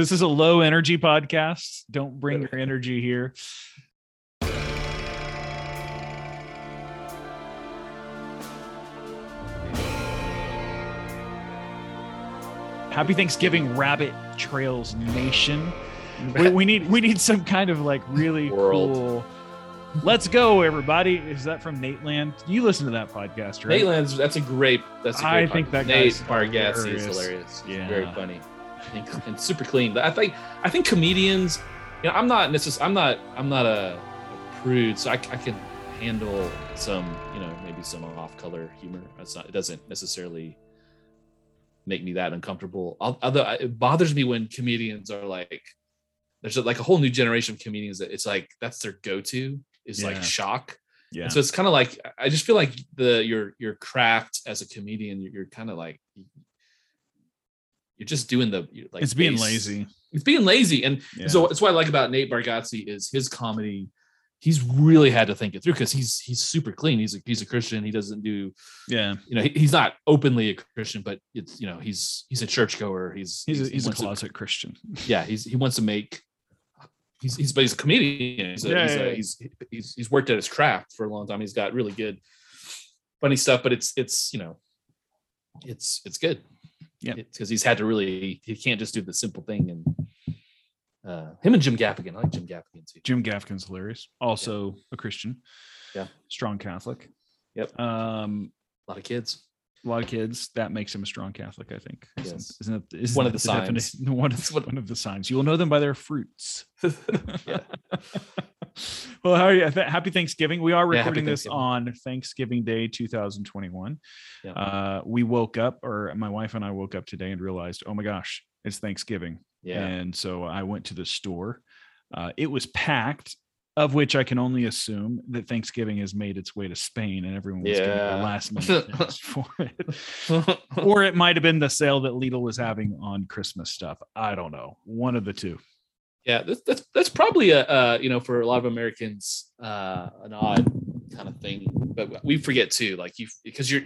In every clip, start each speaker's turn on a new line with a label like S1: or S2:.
S1: this is a low energy podcast. Don't bring your energy here. Happy Thanksgiving, Rabbit Trails Nation. We, we need we need some kind of like really
S2: World.
S1: cool. Let's go, everybody! Is that from Nateland? You listen to that podcast, right?
S2: Nateland's that's a great. That's a great
S1: I think
S2: podcast.
S1: that
S2: Nate Bargatze is
S1: hilarious.
S2: hilarious. He's
S1: Yeah.
S2: very funny and, and super clean. But I think I think comedians. You know, I'm not necessarily. I'm not. I'm not a, a prude, so I, I can handle some. You know, maybe some off-color humor. That's not. It doesn't necessarily make me that uncomfortable. Al- Although it bothers me when comedians are like, there's like a whole new generation of comedians that it's like that's their go-to is
S1: Yeah.
S2: like shock.
S1: Yeah.
S2: And so it's kind of like I just feel like the your your craft as a comedian, you're, you're kind of like you're just doing the like
S1: it's being
S2: base-
S1: lazy.
S2: It's being lazy, and
S1: Yeah.
S2: so it's what I like about Nate Bargatze is his comedy. He's really had to think it through because he's he's super clean. He's a he's a Christian. He doesn't do
S1: yeah.
S2: you know he, he's not openly a Christian, but it's you know he's he's a churchgoer. He's
S1: He's a, he's a
S2: wants to-
S1: closet Christian.
S2: yeah, he's he wants to make. He's he's but he's a comedian. He's, a,
S1: Yeah,
S2: he's,
S1: yeah,
S2: a,
S1: yeah.
S2: he's he's he's worked at his craft for a long time. He's got really good, funny stuff. But it's it's you know, it's it's good.
S1: Yeah.
S2: because he's had to really he can't just do the simple thing and. Uh, him and Jim Gaffigan. I like Jim Gaffigan too.
S1: Jim Gaffigan's hilarious. Also a Christian.
S2: Yeah.
S1: Strong Catholic.
S2: Yep.
S1: Um,
S2: A lot of kids.
S1: a lot of kids. That makes him a strong Catholic, I think. Isn't,
S2: Yes.
S1: isn't it? Isn't
S2: One of
S1: that
S2: the signs.
S1: definition- One of,
S2: one-
S1: one of the signs. You will know them by their fruits.
S2: yeah.
S1: well, how are you? Happy Thanksgiving. We are
S2: Yeah,
S1: recording this on Thanksgiving Day 2021.
S2: Yeah.
S1: Uh, we woke up, or my wife and I woke up today and realized, oh my gosh, it's Thanksgiving.
S2: Yeah.
S1: And so I went to the store. Uh, it was packed, of which I can only assume that Thanksgiving has made its way to Spain and everyone was getting their last minute for it. Or it might have been the sale that Lidl was having on Christmas stuff. I don't know. One of the two.
S2: Yeah that's, that's that's probably a uh you know for a lot of americans uh an odd kind of thing but we forget too like you because you're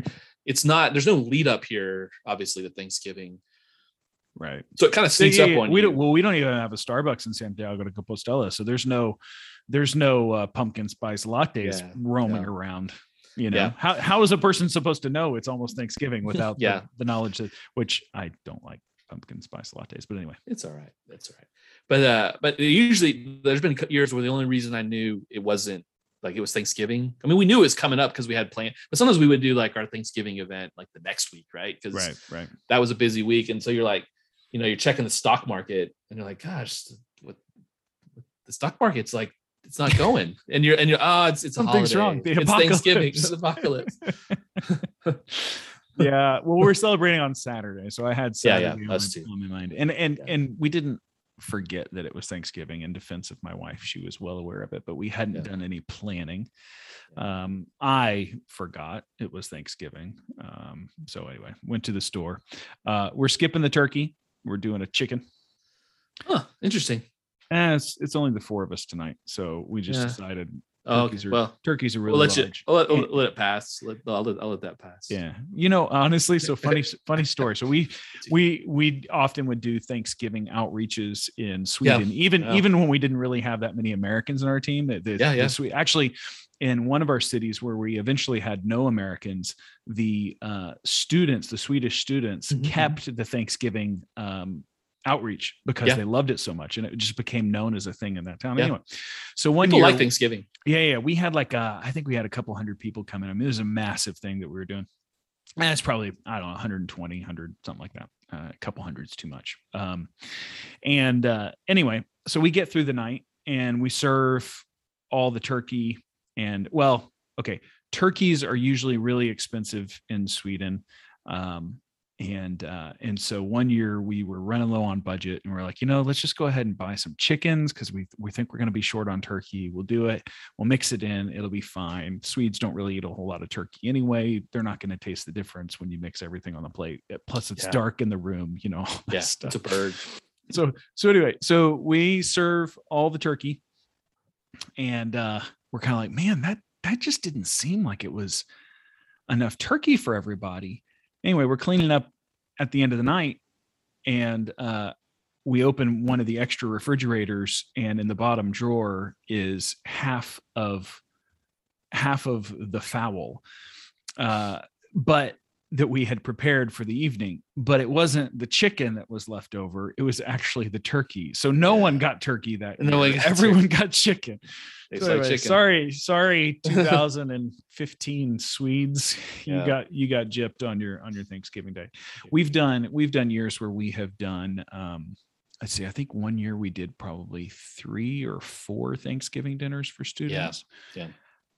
S2: it's not there's no lead up here obviously to thanksgiving
S1: Right.
S2: so it kind of sneaks
S1: Yeah,
S2: up on
S1: we
S2: you
S1: don't well, we don't even have a Starbucks in Santiago de Compostela. So there's no there's no uh, pumpkin spice lattes
S2: Yeah,
S1: roaming
S2: yeah.
S1: around. You know, how how is a person supposed to know it's almost Thanksgiving without
S2: Yeah.
S1: the, the knowledge that which I don't like pumpkin spice lattes, but anyway.
S2: it's all right that's all right but uh but usually there's been years where the only reason i knew it wasn't like it was thanksgiving i mean we knew it was coming up because we had planned but sometimes we would do like our thanksgiving event like the next week right because
S1: Right, right.
S2: that was a busy week and so you're like you know you're checking the stock market and you're like gosh what, the stock market's like it's not going and you're and you're oh it's it's
S1: Something's wrong. The
S2: it's thanksgiving it's apocalypse
S1: yeah. Well, we're celebrating on Saturday. So I had
S2: Yeah, yeah, us too.
S1: mind. And and
S2: Yeah.
S1: and we didn't forget that it was Thanksgiving in defense of my wife. She was well aware of it, but we hadn't
S2: Yeah.
S1: done any planning. Um, I forgot it was Thanksgiving. Um, so anyway, went to the store. Uh, we're skipping the turkey. We're doing a chicken.
S2: huh interesting
S1: Eh, it's, it's only the four of us tonight. So we just
S2: Yeah.
S1: decided
S2: oh
S1: turkeys
S2: okay.
S1: are
S2: well
S1: turkeys are
S2: we'll
S1: really
S2: let you
S1: large.
S2: I'll let, I'll let it pass let, I'll, let, I'll let that pass
S1: Yeah. You know, honestly, so funny, funny story. So we we we often would do Thanksgiving outreaches in Sweden, even
S2: Yeah.
S1: even when we didn't really have that many Americans in our team. The, the-
S2: Yeah, yeah.
S1: Actually, in one of our cities where we eventually had no Americans, the uh, students, the Swedish students,
S2: Mhm, mhm.
S1: kept the Thanksgiving um, outreach because
S2: Yeah.
S1: they loved it so much, and it just became known as a thing in that town.
S2: Yeah.
S1: Anyway, so one
S2: people
S1: year,
S2: like thanksgiving
S1: yeah, yeah. We had like uh I think we had a couple hundred people come in. I mean, it was a massive thing that we were doing. And it's probably, I don't know, 120, 100, something like that. Uh, a couple hundreds too much. Um, and uh, anyway, so we get through the night and we serve all the turkey. And well, okay, turkeys are usually really expensive in Sweden. Um, and uh, and so one year we were running low on budget and we're like, you know, let's just go ahead and buy some chickens because we we think we're going to be short on turkey. We'll do it. We'll mix it in. It'll be fine. Swedes don't really eat a whole lot of turkey anyway. They're not going to taste the difference when you mix everything on the plate. Uh, Plus, it's
S2: Yeah.
S1: dark in the room. You know,
S2: yeah
S1: stuff
S2: it's a bird
S1: so so anyway so we serve all the turkey and uh we're kind of like man that that just didn't seem like it was enough turkey for everybody anyway we're cleaning up at the end of the night and uh we open one of the extra refrigerators and in the bottom drawer is half of half of the fowl. Uh, but that we had prepared for the evening but it wasn't the chicken that was left over it was actually the turkey so no
S2: Yeah.
S1: one got turkey that
S2: No
S1: year.
S2: one got
S1: everyone got chicken So
S2: like
S1: anyway,
S2: chicken.
S1: sorry sorry 2015 swedes you
S2: Yeah.
S1: got you got gypped on your on your thanksgiving day we've done we've done years where we have done um let's see i think one year we did probably three or four thanksgiving dinners for students
S2: yeah.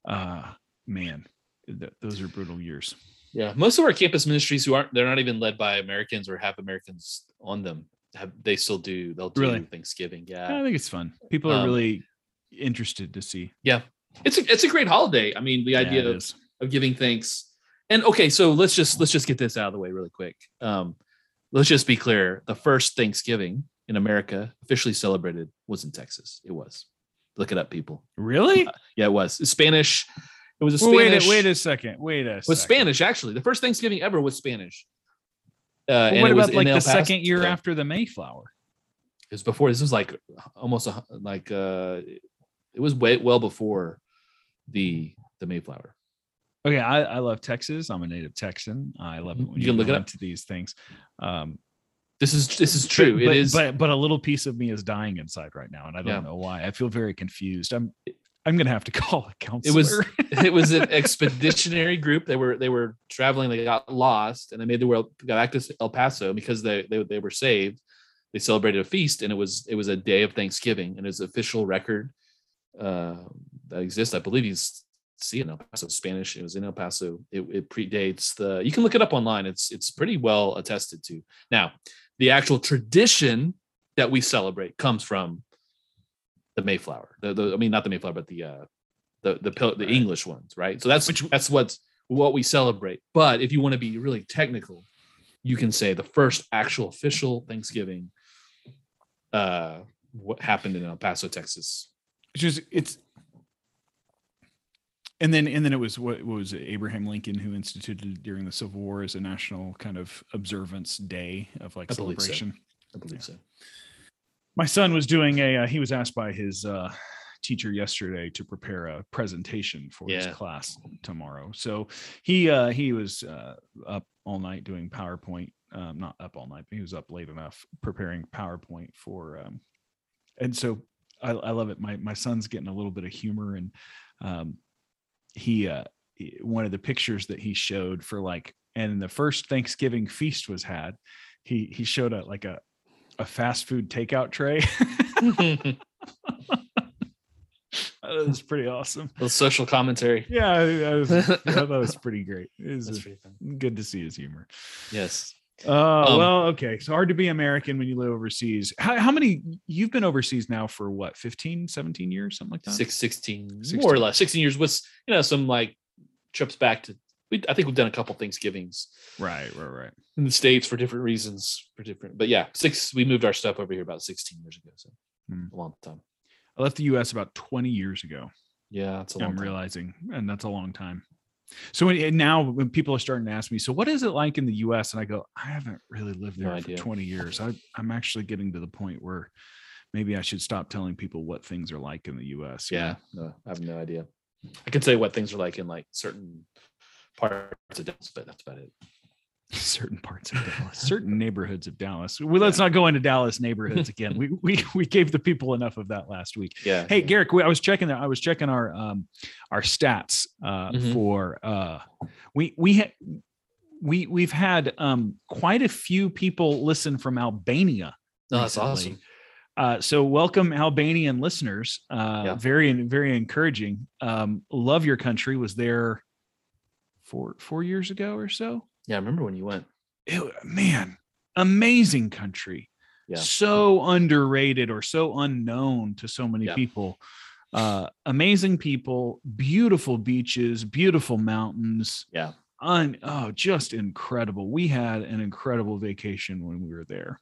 S1: uh man th- those are brutal years
S2: Yeah, most of our campus ministries who aren't they're not even led by Americans or have Americans on them. Have they still do they'll do
S1: Really?
S2: Thanksgiving.
S1: i
S2: Yeah.
S1: I think it's fun people are
S2: Um,
S1: really interested to see Yeah,
S2: It's a it's a great holiday. I mean, the
S1: Yeah,
S2: idea of,
S1: is.
S2: of giving thanks. And okay, so let's just let's just get this out of the way really quick. Um, let's just be clear. The first Thanksgiving in America officially celebrated was in Texas. It was. Look it up, people.
S1: really
S2: Yeah, it was. Spanish. It was a
S1: Well, wait a, wait a second wait a
S2: it was. Spanish actually. The first Thanksgiving ever was Spanish. Uh,
S1: Well,
S2: and
S1: what
S2: it
S1: about like the
S2: Paso.
S1: second year
S2: Yeah.
S1: after the mayflower
S2: It was before. This was like almost a, like uh, it was way well before the the Mayflower.
S1: Okay, I, I love Texas. I'm a native Texan. I love it when
S2: You
S1: you,
S2: can look it up.
S1: into these things. Um,
S2: This is this is true.
S1: But,
S2: it
S1: but,
S2: is.
S1: but but a little piece of me is dying inside right now, and I don't
S2: Yeah.
S1: know why. I feel very confused. I'm I'm gonna have to call a counselor.
S2: it was it was an expeditionary group. They were they were traveling. They got lost and they made the world got back to El Paso because they they, they were saved. They celebrated a feast and it was it was a day of Thanksgiving and it's official record uh, that exists. I believe he's see in El Paso Spanish. It was in El Paso. It, it predates the. You can look it up online. It's it's pretty well attested to. Now, the actual tradition that we celebrate comes from the Mayflower. The, the I mean, not the Mayflower, but the uh, the the pil- the. English ones, right? So that's
S1: Which-
S2: that's what's what we celebrate. But if you want to be really technical, you can say the first actual official Thanksgiving uh what happened in El Paso, Texas.
S1: It's just it's and then and then it was what, what was it Abraham Lincoln who instituted during the Civil War as a national kind of observance day of like
S2: I believe so.
S1: celebration.
S2: I believe so.
S1: My son was doing a uh, he was asked by his uh teacher yesterday to prepare a presentation for his class tomorrow. So he uh he was uh up all night doing PowerPoint um not up all night, but he was up late enough preparing PowerPoint for um and so I, I love it. My my son's getting a little bit of humor and um he uh he- one of the pictures that he showed for like and the first Thanksgiving feast was had, he he showed a like a a fast food takeout tray. that was pretty awesome.
S2: little social commentary.
S1: Yeah, I, was, that was pretty great. It was
S2: That's pretty fun.
S1: good to see his humor.
S2: Yes.
S1: Uh,
S2: Um,
S1: well, okay. So hard to be American when you live overseas. How, how many, you've been overseas now for what, 15, 17 years, something like that?
S2: Six, 16, more or less. 16 years with, you know, some like trips back to, we, I think we've done a couple Thanksgivings
S1: Right, right, right.
S2: in the States for different reasons, for different, but yeah, six, we moved our stuff over here about 16 years ago. So
S1: Hmm.
S2: a long time.
S1: I left the US about 20 years ago.
S2: Yeah. It's a long
S1: I'm
S2: time.
S1: realizing, and that's a long time. So when, now when people are starting to ask me, so what is it like in the US? And I go, I haven't really lived
S2: No
S1: there for
S2: idea.
S1: 20 years. I, I'm actually getting to the point where maybe I should stop telling people what things are like in the US.
S2: Yeah. No, I have no idea. I can tell you what things are like in like certain parts of Dallas, but that's about it.
S1: certain parts of Dallas, certain neighborhoods of Dallas. Well, let's not go into Dallas neighborhoods again. We we we gave the people enough of that last week.
S2: Yeah.
S1: Hey, Garrick, we, I was checking that. I was checking our um our stats uh
S2: Mhm.
S1: for uh we we had we we've had um quite a few people listen from Albania.
S2: No, that's
S1: recently.
S2: awesome.
S1: Uh, so welcome Albanian listeners. Uh,
S2: Yeah.
S1: very very encouraging. Um, love your country. Was there four four years ago or so
S2: Yeah. I remember when you went.
S1: it, man, amazing country.
S2: Yeah.
S1: So underrated or so unknown to so many
S2: Yeah.
S1: people. Uh, amazing people, beautiful beaches, beautiful mountains.
S2: Yeah.
S1: Un, oh, just incredible. We had an incredible vacation when we were there.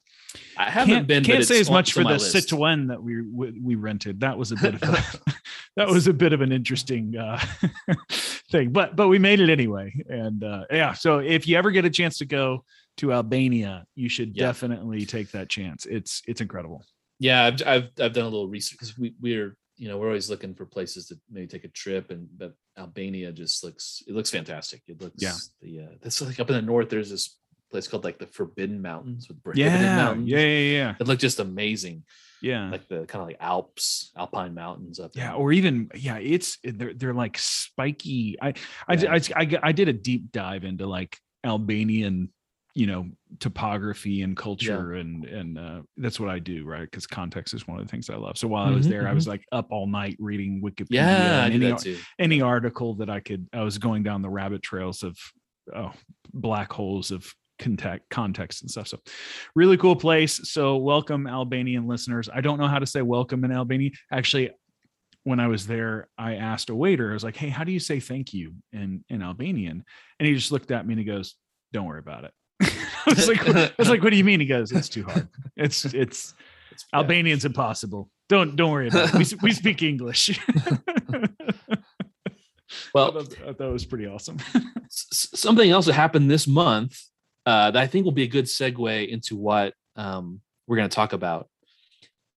S2: I haven't
S1: can't,
S2: been.
S1: Can't say as much for the
S2: list.
S1: Citroen that we we we rented. That was a bit of a, that was a bit of an interesting uh, thing, but but we made it anyway. And uh, yeah, so if you ever get a chance to go, to Albania, you should
S2: Yeah.
S1: definitely take that chance. It's it's incredible.
S2: Yeah, I've I've, I've done a little research because we we're you know we're always looking for places to maybe take a trip, and but Albania just looks it looks fantastic. It looks
S1: Yeah.
S2: the uh, that's like up in the north. There's this place called like the Forbidden Mountains with prohibited
S1: Yeah,
S2: mountains.
S1: yeah, yeah, yeah,
S2: It looked just amazing,
S1: yeah.
S2: like the kind of like Alps, Alpine mountains up there.
S1: yeah or even yeah it's they're they're like spiky i I,
S2: Yeah.
S1: I I I did a deep dive into like albanian you know topography and culture and and uh that's what i do right? Because context is one of the things i love. So while i was
S2: Mhm,
S1: there i was like up all night reading wikipedia
S2: yeah,
S1: and any, any article that i could i was going down the rabbit trails of oh black holes of contact context and stuff. So really cool place. So welcome albanian listeners. I don't know how to say welcome in albania. Actually when i was there i asked a waiter i was like hey how do you say thank you in in albanian? And he just looked at me and he goes don't worry about it i was like i was like what do you mean? He goes it's too hard. It's it's
S2: It's-
S1: albanian's impossible. Don't don't worry about it. We, we speak english.
S2: Well,
S1: I thought, I thought it was pretty awesome.
S2: something else that happened this month uh, that I think will be a good segue into what um, we're going to talk about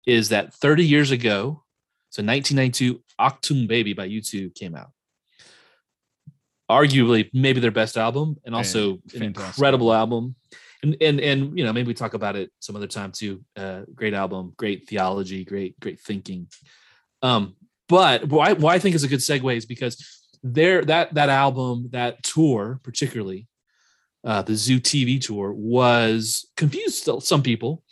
S2: is that 30 years ago, so 1992, Achtung Baby by U2 came out. Arguably, maybe their best album, and also an incredible album. And and and you know maybe we talk about it some other time too. Uh, great album, great theology, great great thinking. Um, but why why I think is a good segue is because there that that album that tour particularly uh, the zoo tv tour was confused still some people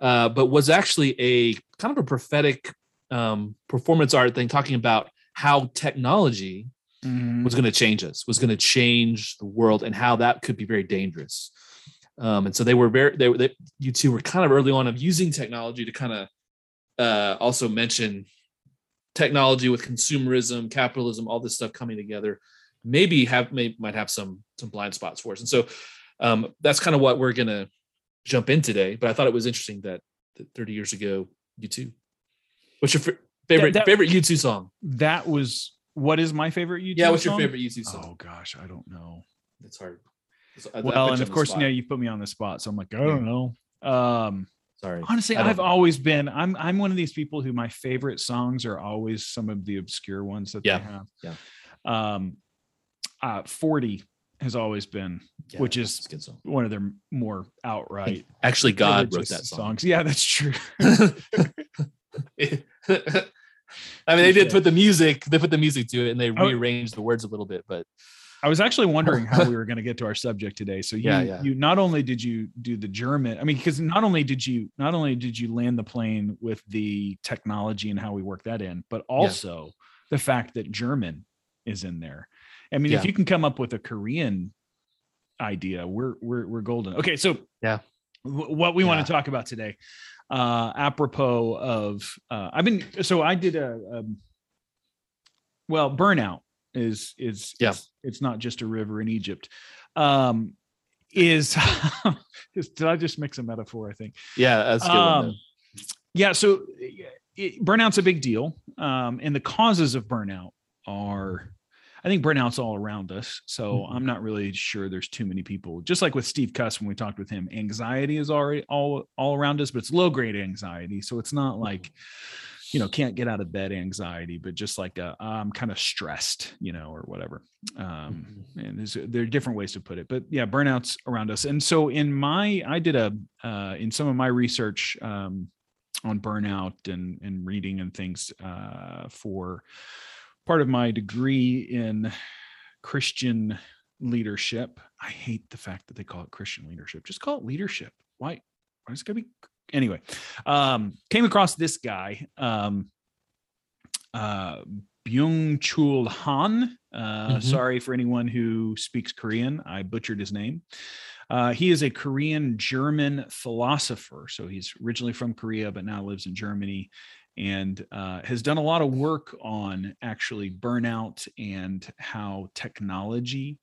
S2: uh, but was actually a kind of a prophetic um, performance art thing talking about how technology
S1: Mhm.
S2: was going to change us was going to change the world and how that could be very dangerous. Um, and so they were very they, were- they U2 were kind of early on of using technology to kind of uh, also mention technology with consumerism capitalism all this stuff coming together maybe have may, might have some some blind spots for us. And so um, that's kind of what we're going to jump in today but i thought it was interesting that, that 30 years ago U2. What's your fa- favorite
S1: that-
S2: favorite u2 song?
S1: That was what is my favorite U2
S2: yeah what's your
S1: song?
S2: favorite u2 song
S1: Oh gosh, I don't know.
S2: it's hard So I- I put
S1: Well, and of course,
S2: spot.
S1: you know, you put me on the spot, so I'm like, I don't know. Um,
S2: Sorry.
S1: honestly,
S2: I don't
S1: I've
S2: know.
S1: always been. I'm I'm one of these people who my favorite songs are always some of the obscure ones that
S2: Yeah,
S1: they have.
S2: yeah.
S1: Um, uh, 40 has always been
S2: Yeah,
S1: which is
S2: a good song.
S1: one of their more outright
S2: Actually, God wrote that song.
S1: songs. Yeah, that's true.
S2: I mean, they did put the music. They put the music to it, and they rearranged the words a little bit. But
S1: I was actually wondering how we were going to get to our subject today. So you,
S2: Yeah, yeah.
S1: you not only did you do the German, I mean, because not only did you not only did you land the plane with the technology and how we work that in, but also the fact that German is in there. I mean, if you can come up with a Korean idea, we're we're we're golden. Okay, so
S2: Yeah.
S1: wh- what we want to talk about today, uh, apropos of, uh, I've been so I did a, um, well, burnout is is
S2: Yeah.
S1: it's, it's not just a river in Egypt. Um, is, is did I just mix a metaphor? I think.
S2: yeah, that's good.
S1: Um, yeah. So it, burnout's a big deal, um, and the causes of burnout are. I think burnout's all around us. So
S2: Mhm.
S1: I'm not really sure there's too many people. Just like with Steve Cuss when we talked with him, anxiety is already all all around us, but it's low grade anxiety. So it's not like, you know, can't get out of bed anxiety, but just like a, I'm kind of stressed, you know, or whatever. Um,
S2: Mhm.
S1: and there's there are different ways to put it but yeah burnouts around us and so in my i did a uh, in some of my research um, on burnout and and reading and things uh, for part of my degree in christian leadership i hate the fact that they call it christian leadership just call it leadership why why is it gonna be anyway um came across this guy um uh Byung Chul Han. Uh,
S2: Mhm.
S1: Sorry for anyone who speaks Korean. I butchered his name. Uh, he is a Korean German philosopher. So he's originally from Korea, but now lives in Germany and uh, has done a lot of work on actually burnout and how technology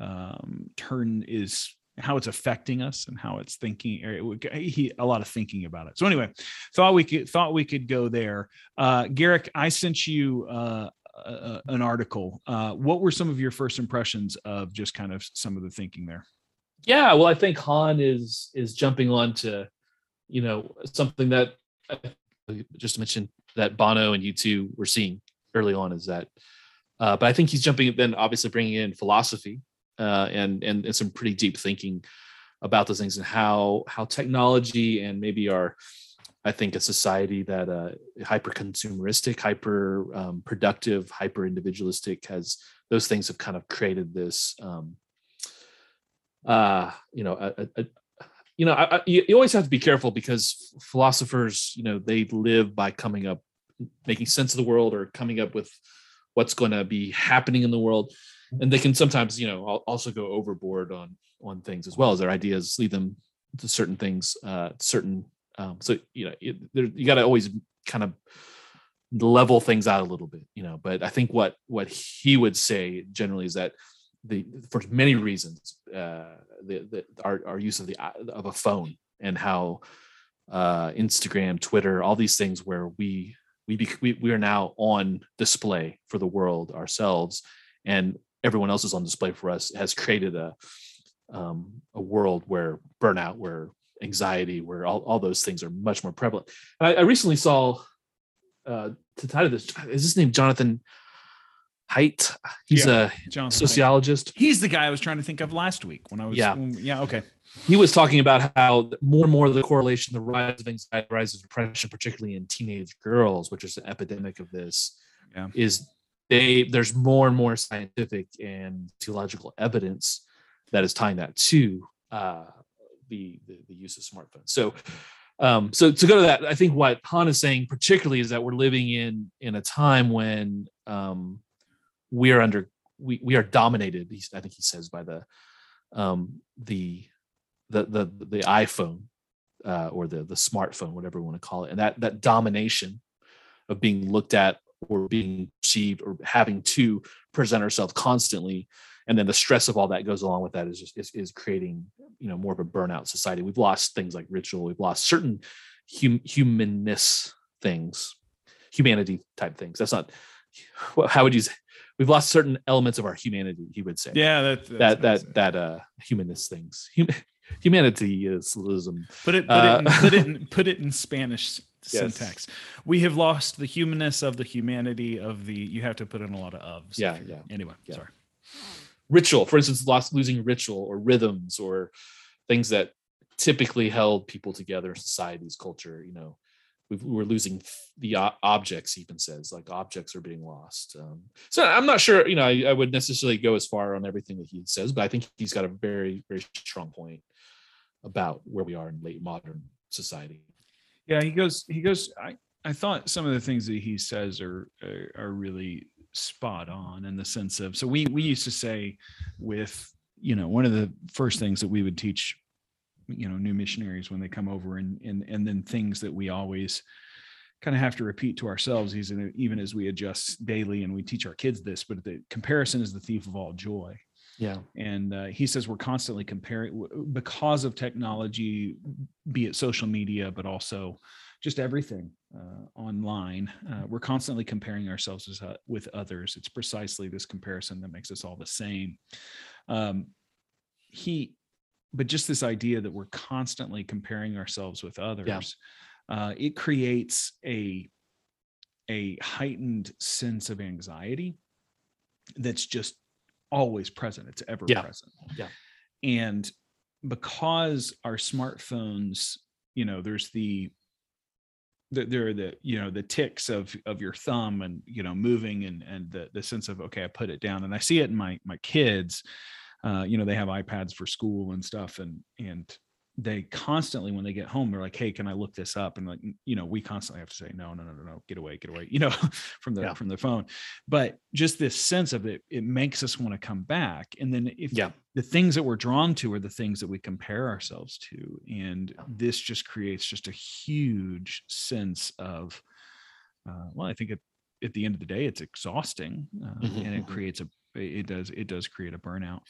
S1: um, turn is how it's affecting us and how it's thinking. it He a lot of thinking about it. So anyway, thought we could thought we could go there. Uh, Garrick, I sent you uh, uh, an article. Uh, what were some of your first impressions of just kind of some of the thinking there?
S2: Yeah, well, I think Han is is jumping on to, you know, something that I just mentioned that Bono and U2 were seeing early on is that, uh, but I think he's jumping then obviously bringing in philosophy uh, and, and and some pretty deep thinking about those things and how how technology and maybe our I think a society that uh, hyper consumeristic, hyper um, productive, hyper individualistic has those things have kind of created this, um, uh, you know, a, a, you know, I, I, you always have to be careful because philosophers, you know, they live by coming up, making sense of the world or coming up with what's going to be happening in the world, and they can sometimes, you know, also go overboard on on things as well as their ideas lead them to certain things, uh, certain um, so you know, it, there, you got to always kind of level things out a little bit, you know. But I think what what he would say generally is that the for many reasons, uh, the, the our our use of the of a phone and how uh, Instagram, Twitter, all these things where we we, be, we we are now on display for the world ourselves, and everyone else is on display for us has created a um, a world where burnout, where anxiety, where all, all those things are much more prevalent. I, I, recently saw uh, to title this is his name Jonathan Haidt. He's yeah, a Jonathan sociologist.
S1: Haidt. He's the guy I was trying to think of last week when I was
S2: yeah
S1: yeah okay.
S2: He was talking about how more and more the correlation, the rise of anxiety, rise of depression, particularly in teenage girls, which is an epidemic of this, yeah. is they there's more and more scientific and theological evidence that is tying that to uh, the, the, the use of smartphones. So um, so to go to that, I think what Han is saying particularly is that we're living in in a time when um, we are under we we are dominated. I think he says by the um, the the the the iPhone uh, or the the smartphone, whatever you want to call it, and that that domination of being looked at or being perceived or having to present ourselves constantly and then the stress of all that goes along with that is just is, is creating you know more of a burnout society we've lost things like ritual we've lost certain hum, humanness things humanity type things that's not how would you we've lost certain elements of our humanity he would say.
S1: Yeah that
S2: that that that uh humanist things. Hum, humanity is
S1: put it put, uh, it in, put it in, put it in spanish yes. syntax. We have lost the humanness of the humanity of the you have to put in a lot of ofs.
S2: Yeah yeah.
S1: Anyway
S2: yeah.
S1: sorry.
S2: Ritual for instance lost losing ritual or rhythms or things that typically held people together in society's culture you know we are losing the objects He even says like objects are being lost um, so i'm not sure you know I, I, would necessarily go as far on everything that he says but i think he's got a very very strong point about where we are in late modern society.
S1: Yeah he goes he goes i i thought some of the things that he says are are, are really spot on in the sense of so we we used to say with you know one of the first things that we would teach you know new missionaries when they come over and and and then things that we always kind of have to repeat to ourselves even even as we adjust daily and we teach our kids this but the comparison is the thief of all joy
S2: yeah
S1: and uh, he says we're constantly comparing because of technology be it social media but also just everything uh, online. Uh, we're constantly comparing ourselves with, uh, with, others. It's precisely this comparison that makes us all the same. Um, he, but just this idea that we're constantly comparing ourselves with others, yeah. Uh, it creates a a heightened sense of anxiety that's just always present. It's ever
S2: yeah.
S1: present.
S2: Yeah.
S1: And because our smartphones, you know, there's the there are the you know the ticks of of your thumb and you know moving and and the the sense of okay I put it down and I see it in my my kids uh you know they have iPads for school and stuff and and they constantly when they get home they're like hey can i look this up and like you know we constantly have to say no no no no no get away get away you know from the yeah. from the phone but just this sense of it it makes us want to come back and then if
S2: yeah
S1: the things that we're drawn to are the things that we compare ourselves to and this just creates just a huge sense of uh, well i think it, at the end of the day it's exhausting uh, mm-hmm. and it mm-hmm. creates a it does it does create a burnout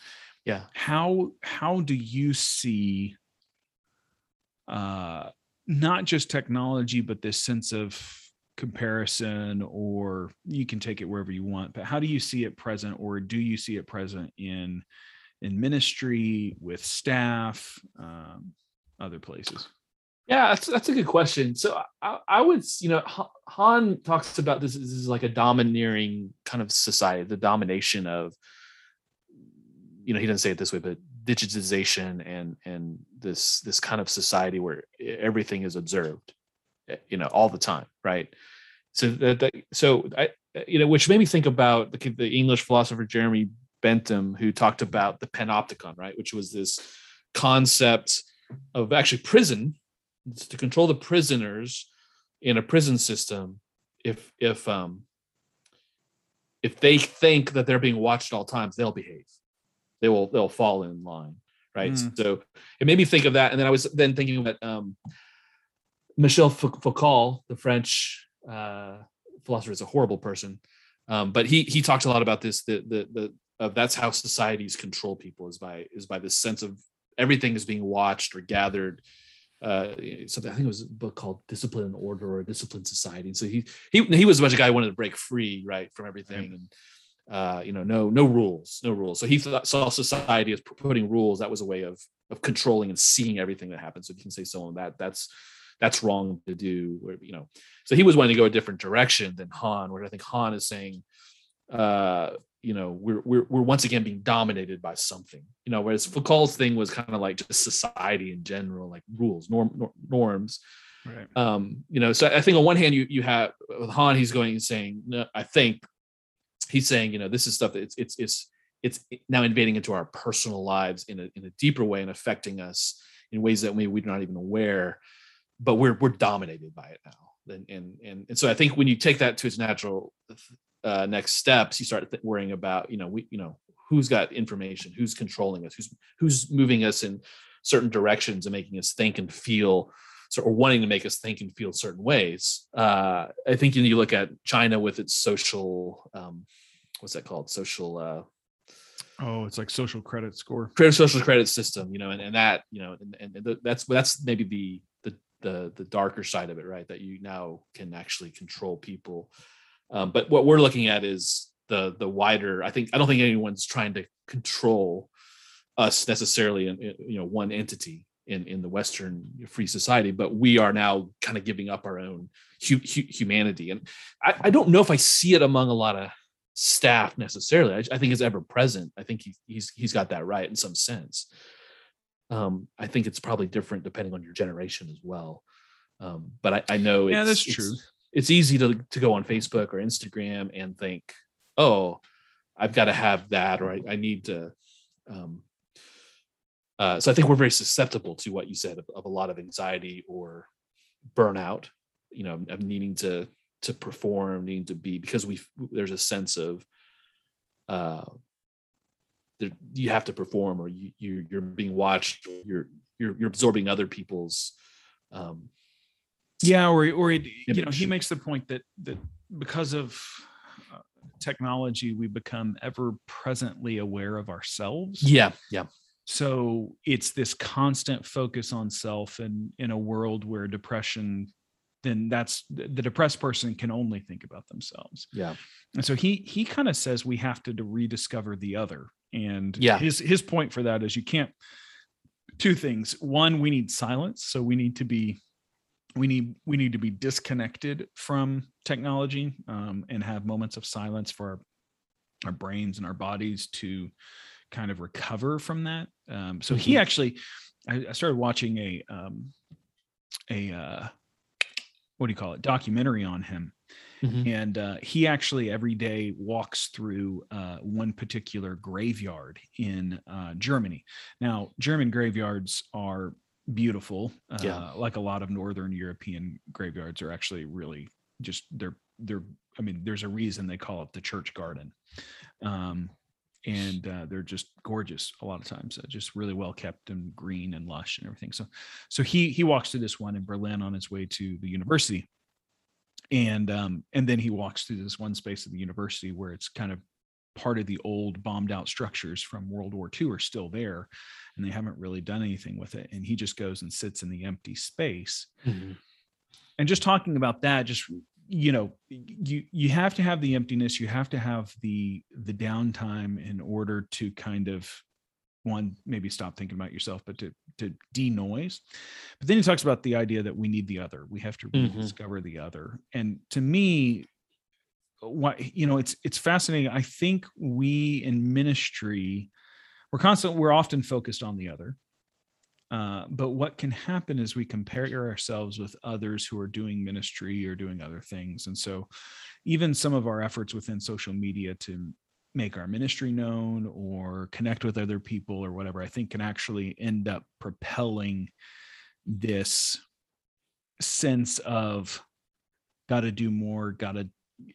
S2: yeah
S1: how how do you see uh, not just technology, but this sense of comparison, or you can take it wherever you want. But how do you see it present, or do you see it present in in ministry with staff um, other places
S2: yeah that's, that's a good question. So I, I would you know han talks about this, this is like a domineering kind of society the domination of you know he doesn't say it this way but digitization and and this this kind of society where everything is observed you know all the time right? So that, that so i you know which made me think about the, the english philosopher jeremy bentham who talked about the panopticon right? Which was this concept of actually prison to control the prisoners in a prison system if if um if they think that they're being watched all times they'll behave they will they'll fall in line right mm. so it made me think of that and then i was then thinking about um michel foucault the french uh philosopher is a horrible person um but he he talked a lot about this the the, the of that's how societies control people is by is by this sense of everything is being watched or gathered uh something i think it was a book called discipline and order or discipline society and so he he he was a bunch of guy who wanted to break free right from everything right. and uh, you know, no no rules, no rules. So he thought, saw society as putting rules. That was a way of of controlling and seeing everything that happens. So you can say someone that that's that's wrong to do. Or, you know, so he was wanting to go a different direction than Han, where I think Han is saying, uh, you know, we're we're we're once again being dominated by something. You know, whereas Foucault's thing was kind of like just society in general, like rules, norm, norms. Right. Um, you know, so I think on one hand you you have with Han, he's going and saying, no, I think he's saying, you know, this is stuff that it's it's it's it's now invading into our personal lives in a in a deeper way and affecting us in ways that we we're not even aware, but we're we're dominated by it now. And and and, and so I think when you take that to its natural uh, next steps, you start th- worrying about, you know, we you know who's got information, who's controlling us, who's who's moving us in certain directions and making us think and feel or wanting to make us think and feel certain ways. Uh, I think you, know, you look at China with its social, um, what's that called? Social. Uh,
S1: oh, it's like social credit score.
S2: Credit social credit system, you know, and, and that, you know, and, and that's that's maybe the the the the darker side of it, right? That you now can actually control people. Um, but what we're looking at is the the wider. I think I don't think anyone's trying to control us necessarily in, in you know one entity in in the Western free society, but we are now kind of giving up our own hu- hu- humanity. And I, I, don't know if I see it among a lot of staff necessarily. I, I think it's ever present. I think he, he's he's got that right in some sense. Um, I think it's probably different depending on your generation as well. Um, but I, I know
S1: yeah, that's
S2: it's,
S1: true.
S2: It's easy to to go on Facebook or Instagram and think, oh, I've got to have that, or I, I need to um, uh, so I think we're very susceptible to what you said of, of, a lot of anxiety or burnout. You know, of needing to to perform, needing to be because we there's a sense of uh, that you have to perform or you, you you're being watched. You're you're you're absorbing other people's. Um,
S1: yeah, or or it, you know he makes the point that that because of uh, technology we become ever presently aware of ourselves.
S2: Yeah, yeah.
S1: So it's this constant focus on self and in a world where depression then that's the depressed person can only think about themselves.
S2: Yeah.
S1: And so he he kind of says we have to, to rediscover the other. And yeah. his his point for that is you can't two things. One we need silence so we need to be we need we need to be disconnected from technology um, and have moments of silence for our, our brains and our bodies to kind of recover from that. Um, so mm-hmm. he actually, I, I, started watching a um, a uh, what do you call it documentary on him, mm-hmm. and uh, he actually every day walks through uh, one particular graveyard in uh, Germany. Now, German graveyards are beautiful, yeah. Uh, like a lot of northern European graveyards are actually really just they're they're. I mean, there's a reason they call it the church garden. Um, and uh, they're just gorgeous a lot of times uh, just really well kept and green and lush and everything so so he he walks through this one in berlin on his way to the university and um and then he walks through this one space of the university where it's kind of part of the old bombed out structures from world war ii are still there and they haven't really done anything with it. And he just goes and sits in the empty space. Mm-hmm. and just talking about that just you know you you have to have the emptiness you have to have the the downtime in order to kind of one maybe stop thinking about yourself but to to denoise. But then he talks about the idea that we need the other. We have to
S2: Mhm.
S1: rediscover the other. And to me what you know it's it's fascinating. I think we in ministry we're constant we're often focused on the other uh, but what can happen is we compare ourselves with others who are doing ministry or doing other things. And so even some of our efforts within social media to make our ministry known or connect with other people or whatever i think can actually end up propelling this sense of got to do more got to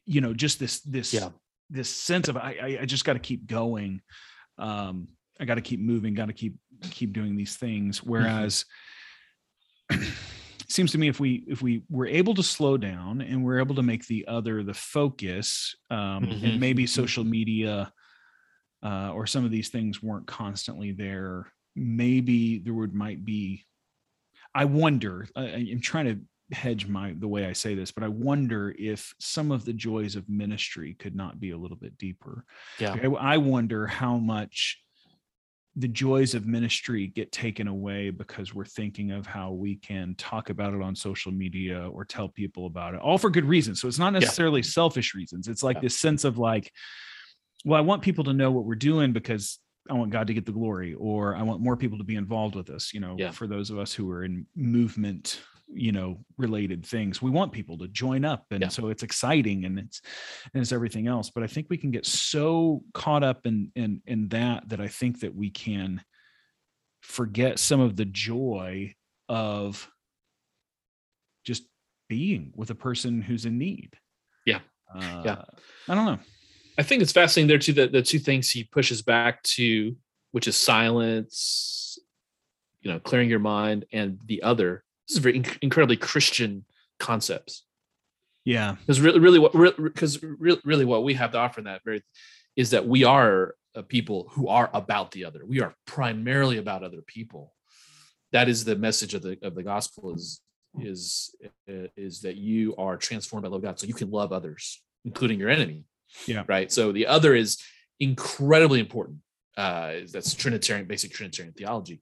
S1: you know just this this
S2: Yeah.
S1: this sense of i i, I just got to keep going um i got to keep moving got to keep keep doing these things whereas it seems to me if we if we were able to slow down and we're able to make the other the focus um
S2: Mhm.
S1: and maybe social media uh or some of these things weren't constantly there maybe there would might be i wonder I, i'm trying to hedge my the way i say this but i wonder if some of the joys of ministry could not be a little bit deeper
S2: Yeah.
S1: I, I wonder how much the joys of ministry get taken away because we're thinking of how we can talk about it on social media or tell people about it all for good reasons so it's not necessarily selfish reasons it's like
S2: Yeah.
S1: this sense of like well i want people to know what we're doing because i want god to get the glory or i want more people to be involved with us you know
S2: Yeah.
S1: for those of us who are in movement you know related things we want people to join up and
S2: Yeah.
S1: so it's exciting and it's and it's everything else but i think we can get so caught up in in in that that i think that we can forget some of the joy of just being with a person who's in need
S2: Yeah.
S1: uh,
S2: Yeah.
S1: i don't know
S2: I think it's fascinating there too. That the two things he pushes back to, which is silence, you know, clearing your mind, and the other. This is very inc- incredibly Christian concepts.
S1: yeah
S2: Because really, really, what because really, really, what we have to offer in that very is that we are a people who are about the other. We are primarily about other people. That is the message of the of the gospel is is is that you are transformed by love of God, so you can love others, including your enemy.
S1: Yeah.
S2: Right. So the other is incredibly important. Uh, that's Trinitarian, basic Trinitarian theology.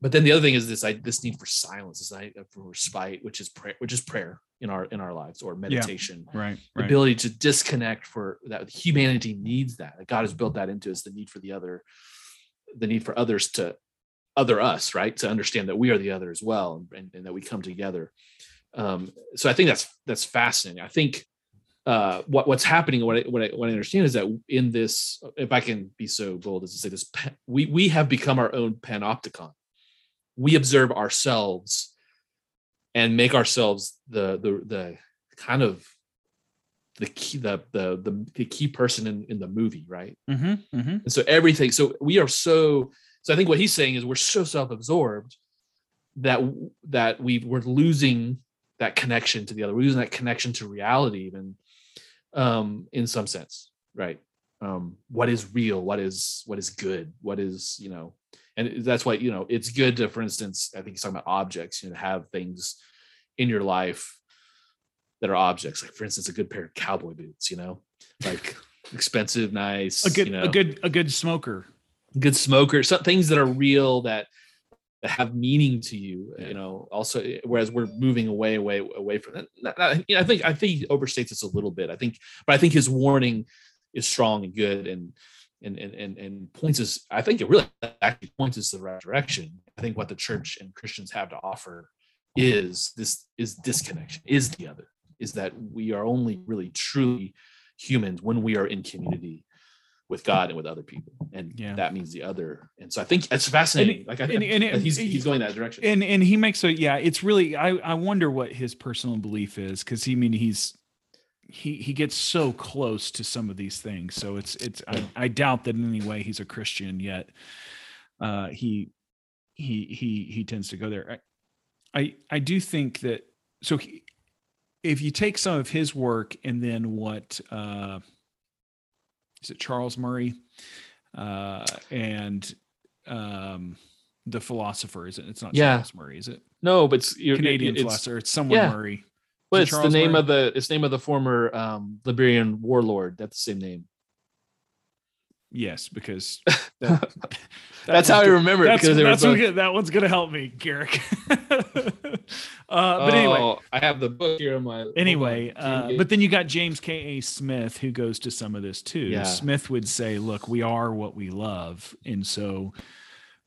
S2: But then the other thing is this: I, this need for silence, this need for respite, which is prayer, which is prayer in our in our lives, or meditation.
S1: Right
S2: the
S1: right.
S2: ability to disconnect for that humanity needs that. That god has built that into us the need for the other the need for others to other us right? To understand that we are the other as well and, and that we come together. Um, so i think that's that's fascinating. I think uh, what what's happening what I, what I what I understand is that in this if I can be so bold as to say this we we have become our own panopticon we observe ourselves and make ourselves the the the kind of the key the the the, the key person in, in the movie right?
S1: Mm-hmm, mm-hmm.
S2: and so everything so we are so so i think what he's saying is we're so self-absorbed that that we we're losing that connection to the other. We're losing that connection to reality even um in some sense right? Um what is real? What is what is good? What is you know and that's why you know it's good to for instance i think he's talking about objects you know have things in your life that are objects. Like for instance a good pair of cowboy boots you know? Like expensive nice
S1: a good
S2: you know,
S1: a good a good smoker.
S2: Good smoker some things that are real that that have meaning to you
S1: Yeah.
S2: you know? Also eh, whereas we're moving away away away from that Not- not- you know, i think i think he overstates this a little bit. I think but i think his warning is strong and good and and and and, and points us i think it really actually points us the right direction i think what the church and christians have to offer is this is disconnection is the other is that we are only really truly humans when we are in community with God and with other people, and
S1: Yeah.
S2: that means the other. And so I think it's fascinating. like I
S1: and-
S2: think
S1: and-
S2: he's
S1: and-
S2: he's going that direction.
S1: and and he makes a yeah it's really i i wonder what his personal belief is because he I mean he's he he gets so close to some of these things. So it's it's I, I doubt that in any way he's a christian yet. Uh he he he he tends to go there. I i, I do think that so he, if you take some of his work and then what uh is it charles murray? Uh and um the philosopher is it? It's not
S2: Yeah.
S1: charles murray is it?
S2: No, but it's you're,
S1: canadian
S2: it's,
S1: philosopher. It's someone
S2: yeah.
S1: murray
S2: Well,
S1: it
S2: it's the name
S1: Murray?
S2: of the it's name of the former um, Liberian warlord. That's the same name.
S1: Yes, because that,
S2: that's how I remember it.
S1: That's,
S2: Because
S1: that's
S2: both,
S1: that one's gonna help me, Garrick. uh, but anyway,
S2: Oh, I have the book here on my.
S1: anyway, uh, but then you got James K. A. Smith who goes to some of this too.
S2: Yeah.
S1: Smith would say, "Look, we are what we love, and so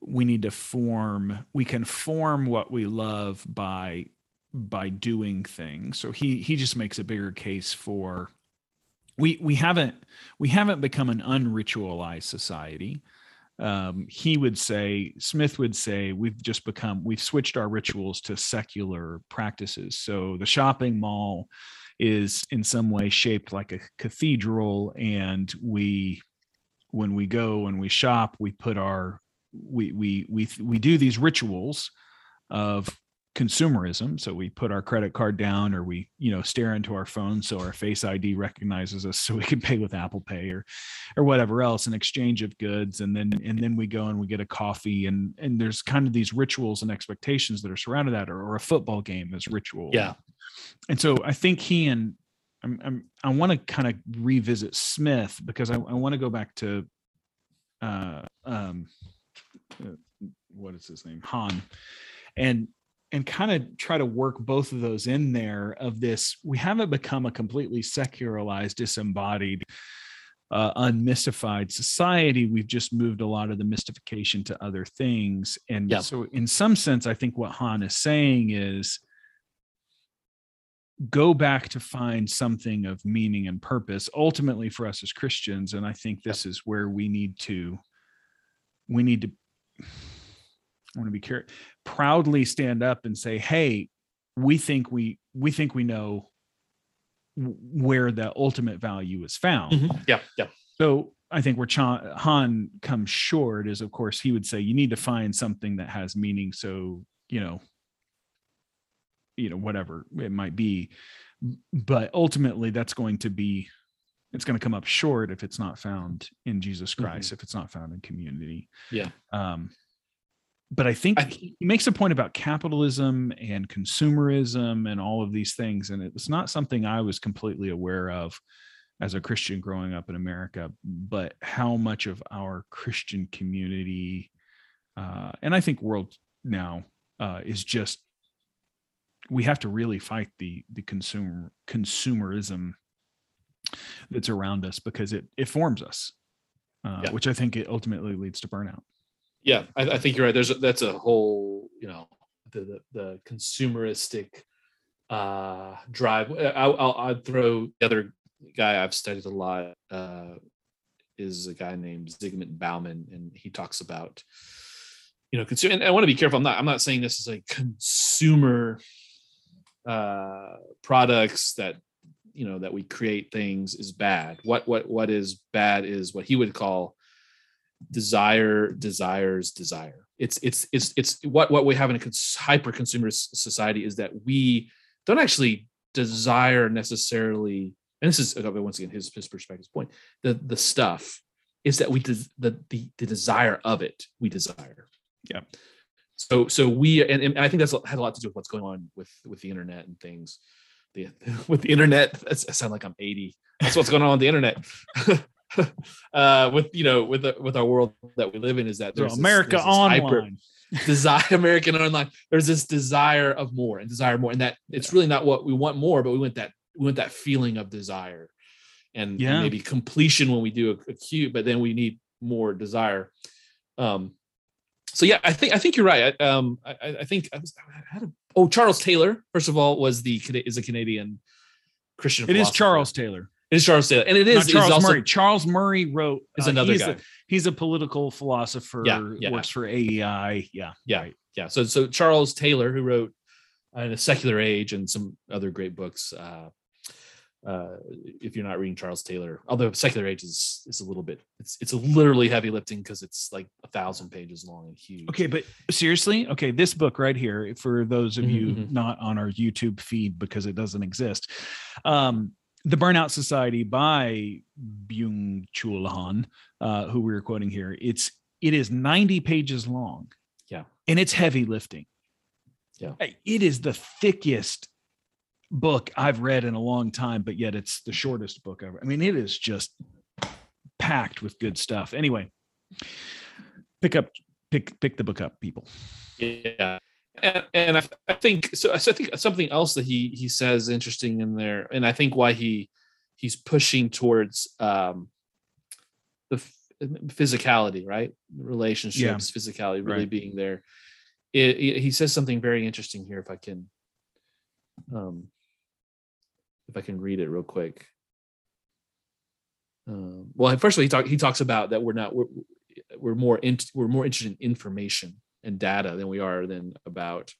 S1: we need to form. We can form what we love by by doing things." So he he just makes a bigger case for we we haven't we haven't become an unritualized society. Um, he would say Smith would say we've just become we've switched our rituals to secular practices. So the shopping mall is in some way shaped like a cathedral, and we when we go and we shop, we put our we we we we do these rituals of consumerism. So we put our credit card down or we you know stare into our phone so our face id recognizes us so we can pay with apple pay or or whatever else an exchange of goods. And then and then we go and we get a coffee and and there's kind of these rituals and expectations that are surrounded that or, or a football game is ritual.
S2: Yeah.
S1: and so i think he and I'm, I'm i want to kind of revisit smith because i, I want to go back to uh um uh, what is his name? Han. And and kind of try to work both of those in there of this we haven't become a completely secularized disembodied uh, unmystified society. We've just moved a lot of the mystification to other things. And so in some sense i think what han is saying is go back to find something of meaning and purpose ultimately for us as christians. And i think this is where we need to we need to i want to be careful proudly stand up and say hey we think we we think we know where the ultimate value is found
S2: Mhm. Yeah. Yeah.
S1: so I think where Chan, Han comes short is, of course, he would say you need to find something that has meaning. So you know, you know, whatever it might be, but ultimately, that's going to be, it's going to come up short if it's not found in Jesus Christ, if it's not found in community.
S2: Yeah.
S1: Um, but I think
S2: I-
S1: he makes a point about capitalism and consumerism and all of these things, and it's not something I was completely aware of as a Christian growing up in America, but how much of our Christian community, uh, and I think world now, uh, is just we have to really fight the the consumer consumerism that's around us because it it forms us, uh,
S2: Yeah.
S1: which I think it ultimately leads to burnout.
S2: Yeah, I, I think you're right. There's a, that's a whole, you know, the the, the consumeristic uh drive. I, I'll, I'll throw the other guy I've studied a lot uh is a guy named Zygmunt Bauman, and he talks about you know consumer. And I want to be careful. I'm not I'm not saying this is a consumer uh products that you know that we create things is bad. What what what is bad is what he would call desire desires desire. It's it's it's it's what what we have in a cons- hyper consumer society is that we don't actually desire necessarily and this is once again his his perspective point the the stuff is that we des- the, the the desire of it we desire.
S1: Yeah.
S2: so so we and, and i think that's had a lot to do with what's going on with with the internet and things. The with the internet that's, I sound like i'm 80 that's what's going on with the internet uh with you know with the with our world that we live in is that
S1: So
S2: there's this-
S1: America
S2: there's this hyper-
S1: Online.
S2: desire American online. There's this desire of more and desire more, and that it's really not what we want more, but we want that we want that feeling of desire, and, and
S1: Yeah.
S2: maybe completion when we do a, acute, but then we need more desire. Um, so yeah, I think I think you're right. I, um, I, I think I was I had a, oh Charles Taylor first of all was the is a Canadian Christian.
S1: It is. Charles Taylor,
S2: It is Charles Taylor, and it is,
S1: Charles
S2: also
S1: Murray. Charles Murray wrote
S2: is
S1: uh,
S2: another
S1: he's
S2: guy.
S1: A, he's a political philosopher.
S2: Yeah, yeah.
S1: works for AEI. Yeah,
S2: Yeah.
S1: right.
S2: yeah so so charles taylor who wrote uh, in a secular age and some other great books uh uh if you're not reading charles taylor although secular age is is a little bit it's it's a literally heavy lifting because it's like a thousand pages long and huge
S1: Okay, but seriously, okay, this book right here, for those of
S2: Mhm,
S1: you
S2: mhm.
S1: not on our YouTube feed because it doesn't exist, um, the Burnout Society by Byung Chul Han, uh, who we were quoting here, it's it is 90 pages long.
S2: Yeah.
S1: and it's heavy lifting.
S2: Yeah.
S1: It is the thickest book I've read in a long time, but yet it's the shortest book ever. I mean, it is just packed with good stuff. Anyway, pick up, pick pick the book up, people.
S2: Yeah. And, and I, I think so. I think something else that he he says interesting in there, and I think why he he's pushing towards um, the physicality, right? Relationships, yeah. physicality, really right. being there. It, it, he says something very interesting here. If I can, um, if I can read it real quick. Um, well, first of all, he talk, he talks about that we're not we're, we're more in, we're more interested in information and data than we are than about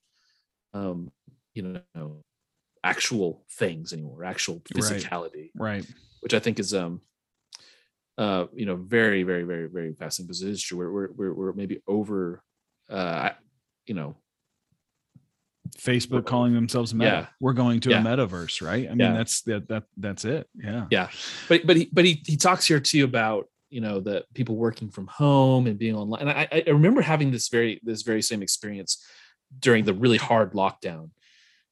S2: um, you know actual things anymore, actual physicality,
S1: right? right.
S2: Which I think is um uh you know very very very very fascinating because it is true. We're we're we're, maybe over uh you know
S1: Facebook calling themselves Meta. Yeah. We're going to yeah. a metaverse, right? I mean, yeah. that's that that that's it. Yeah.
S2: Yeah. But but he but he he talks here too about you know the people working from home and being online. And I, I remember having this very this very same experience during the really hard lockdown.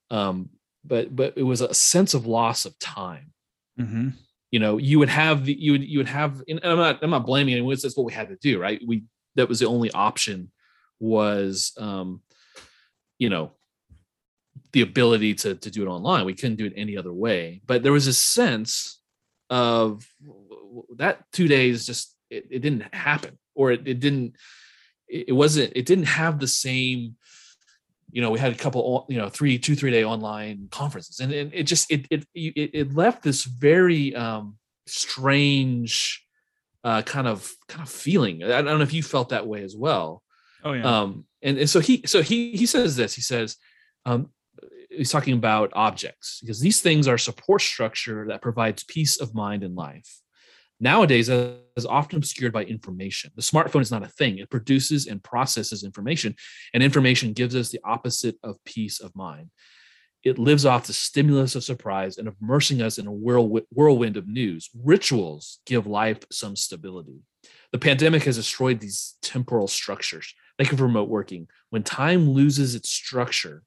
S2: Um, but but it was a sense of loss of time.
S1: Mm-hmm.
S2: You know, you would have the you would you would have. And I'm not I'm not blaming anyone. That's what we had to do, right? We that was the only option was um, you know the ability to to do it online. We couldn't do it any other way. But there was a sense of that two days just it, it didn't happen or it, it didn't it wasn't it didn't have the same you know we had a couple you know three two three day online conferences. And, and it just it, it it left this very um strange uh kind of kind of feeling. I don't know if you felt that way as well.
S1: Oh yeah.
S2: Um and, and so he so he he says this he says um he's talking about objects because these things are support structure that provides peace of mind in life nowadays is often obscured by information. The smartphone is not a thing. It produces and processes information, and information gives us the opposite of peace of mind. It lives off the stimulus of surprise and immersing us in a whirlwind of news. Rituals give life some stability. The pandemic has destroyed these temporal structures. Think of remote working. When time loses its structure,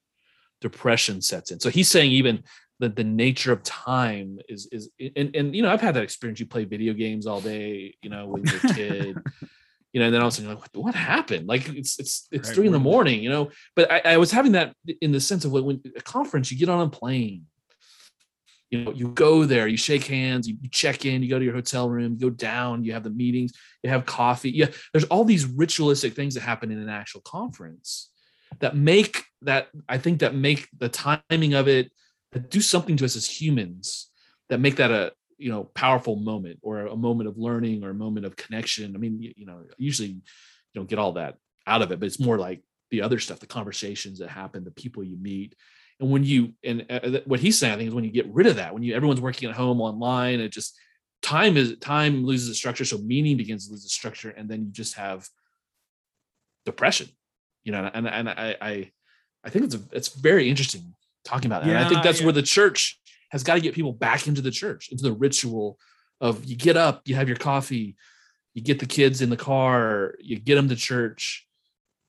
S2: depression sets in. So he's saying even the, the nature of time is is and, and you know I've had that experience. You play video games all day, you know, when you're a kid, you know, and then all of a sudden you're like, what, what happened? Like it's it's it's right, three in the morning, you know. But I, I was having that in the sense of when, when a conference, you get on a plane, you know, you go there, you shake hands, you, you check in, you go to your hotel room, you go down, you have the meetings, you have coffee. Yeah, there's all these ritualistic things that happen in an actual conference that make that I think that make the timing of it that do something to us as humans that make that a you know powerful moment or a moment of learning or a moment of connection. I mean you, you know usually you don't get all that out of it but it's more like the other stuff the conversations that happen the people you meet. And when you and uh, what he's saying i think is when you get rid of that when you everyone's working at home online it just time is time loses its structure so meaning begins to lose its structure and then you just have depression you know and and i i i think it's a, it's very interesting talking about that. Yeah, and I think that's yeah. where the church has got to get people back into the church, into the ritual of you get up, you have your coffee, you get the kids in the car, you get them to church,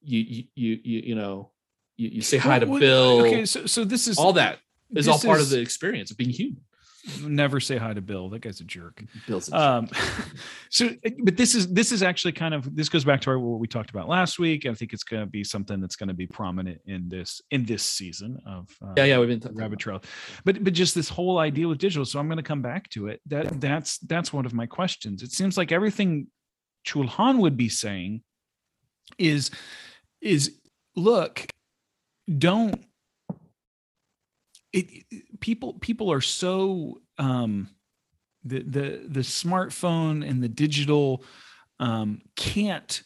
S2: you you you you, you know, you, you say hi to Bill.
S1: Okay, so so this is
S2: all that is all part is, of the experience of being human
S1: never say hi to Bill. That guy's a jerk.
S2: Bill's a jerk. Um,
S1: so, but this is this is actually kind of this goes back to our, what we talked about last week. I think it's going to be something that's going to be prominent in this in this season of
S2: uh, yeah yeah we've been
S1: rabbit trail, but but just this whole idea with digital. So I'm going to come back to it. That that's that's one of my questions. It seems like everything Chulhan would be saying is is look, don't it, people people are so um, the the the smartphone and the digital um, can't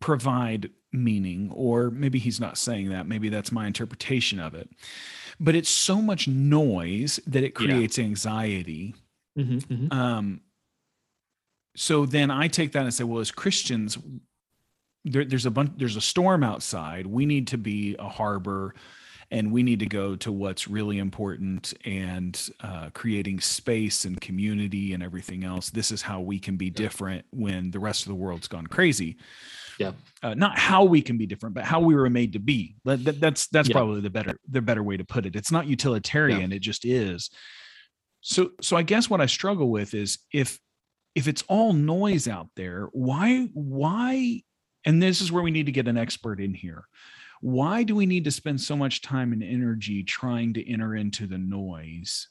S1: provide meaning or maybe he's not saying that maybe that's my interpretation of it but it's so much noise that it creates yeah. anxiety
S2: mm-hmm, mm-hmm.
S1: Um, so then i take that and say well as christians there, there's a bunch there's a storm outside we need to be a harbor and we need to go to what's really important and uh, creating space and community and everything else. This is how we can be different when the rest of the world's gone crazy.
S2: Yeah.
S1: Uh, not how we can be different but how we were made to be. That, that, that's that's yeah. probably the better the better way to put it. It's not utilitarian yeah. it just is. So so i guess what i struggle with is if if it's all noise out there, why why and this is where we need to get an expert in here. Why do we need to spend so much time and energy trying to enter into the noise?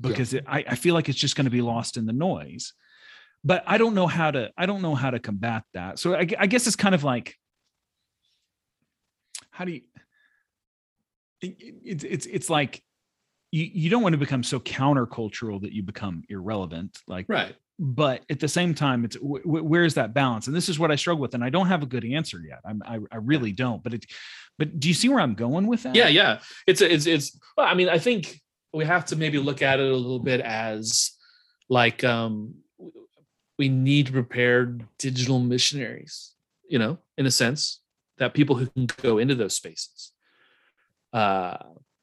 S1: Because it, I, I feel like it's just going to be lost in the noise. But I don't know how to I don't know how to combat that. So I, I guess it's kind of like how do you it, it's it's it's like you, you don't want to become so countercultural that you become irrelevant like
S2: right
S1: but at the same time it's w- w- where's that balance? And this is what i struggle with and i don't have a good answer yet. I'm, i i really don't but it but do you see where i'm going with that?
S2: Yeah yeah. It's it's it's well i mean i think we have to maybe look at it a little bit as like um we need to prepare digital missionaries you know in a sense that people who can go into those spaces. Uh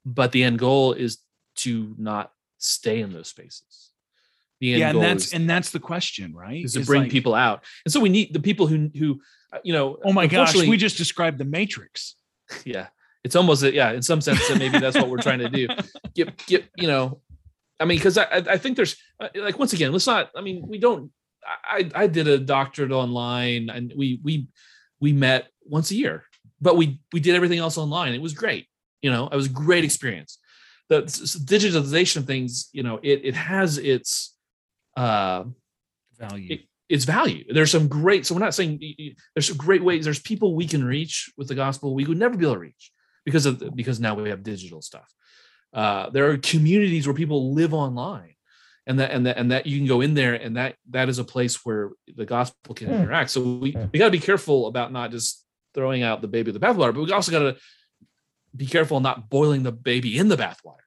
S2: but the end goal is to not stay in those spaces
S1: yeah and that's is, and that's the question right?
S2: is to bring like, people out. And so we need the people who who uh, you know
S1: oh my gosh we just described the matrix.
S2: Yeah it's almost a, yeah in some sense maybe that's what we're trying to do. Get get you know i mean because I, I think there's uh, like once again let's not i mean we don't i i did a doctorate online and we we we met once a year but we we did everything else online. It was great you know it was a great experience. The digitalization of things you know it it has its uh,
S1: value.
S2: It, it's value. There's some great. So we're not saying there's some great ways. There's people we can reach with the gospel we would never be able to reach because of because now we have digital stuff. Uh, there are communities where people live online, and that and that and that you can go in there, and that that is a place where the gospel can mm. interact. So we mm. we got to be careful about not just throwing out the baby with the bathwater, but we also got to be careful not boiling the baby in the bathwater.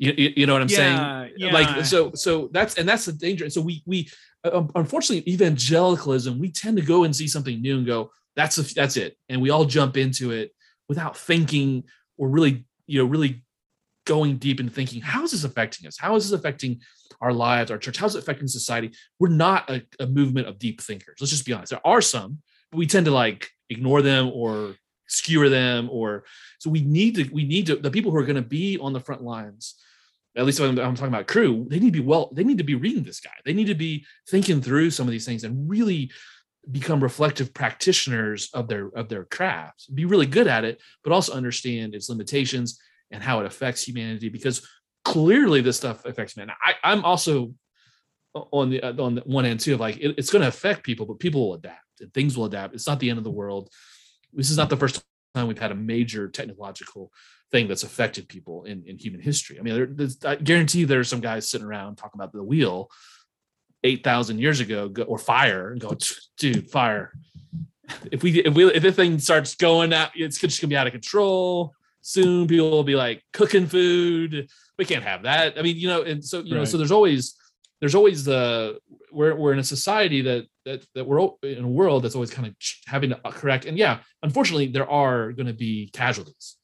S2: You, you, you know what I'm yeah, saying? Yeah. Like so so that's and that's the danger. And So we we uh, unfortunately evangelicalism we tend to go and see something new and go that's a, that's it and we all jump into it without thinking or really you know really going deep and thinking how is this affecting us how is this affecting our lives our church how's it affecting society we're not a, a movement of deep thinkers let's just be honest there are some but we tend to like ignore them or skewer them or so we need to we need to the people who are going to be on the front lines at least when I'm, talking about crew, they need to be well, they need to be reading this guy. They need to be thinking through some of these things and really become reflective practitioners of their of their craft. Be really good at it, but also understand its limitations and how it affects humanity because clearly this stuff affects man. I, I'm also on the on the one end too of like it, it's going to affect people, but people will adapt and things will adapt. It's not the end of the world. This is not the first time we've had a major technological thing that's affected people in, in human history. I mean, there, I guarantee there are some guys sitting around talking about the wheel 8,000 years ago go, or fire and go, dude, fire. If we, if we, if this thing starts going out, it's just gonna be out of control. Soon people will be like cooking food. We can't have that. I mean, you know, and so, you right. know, so there's always, there's always the, we're, we're in a society that, that, that we're in a world that's always kind of having to uh, correct. And yeah, unfortunately there are going to be casualties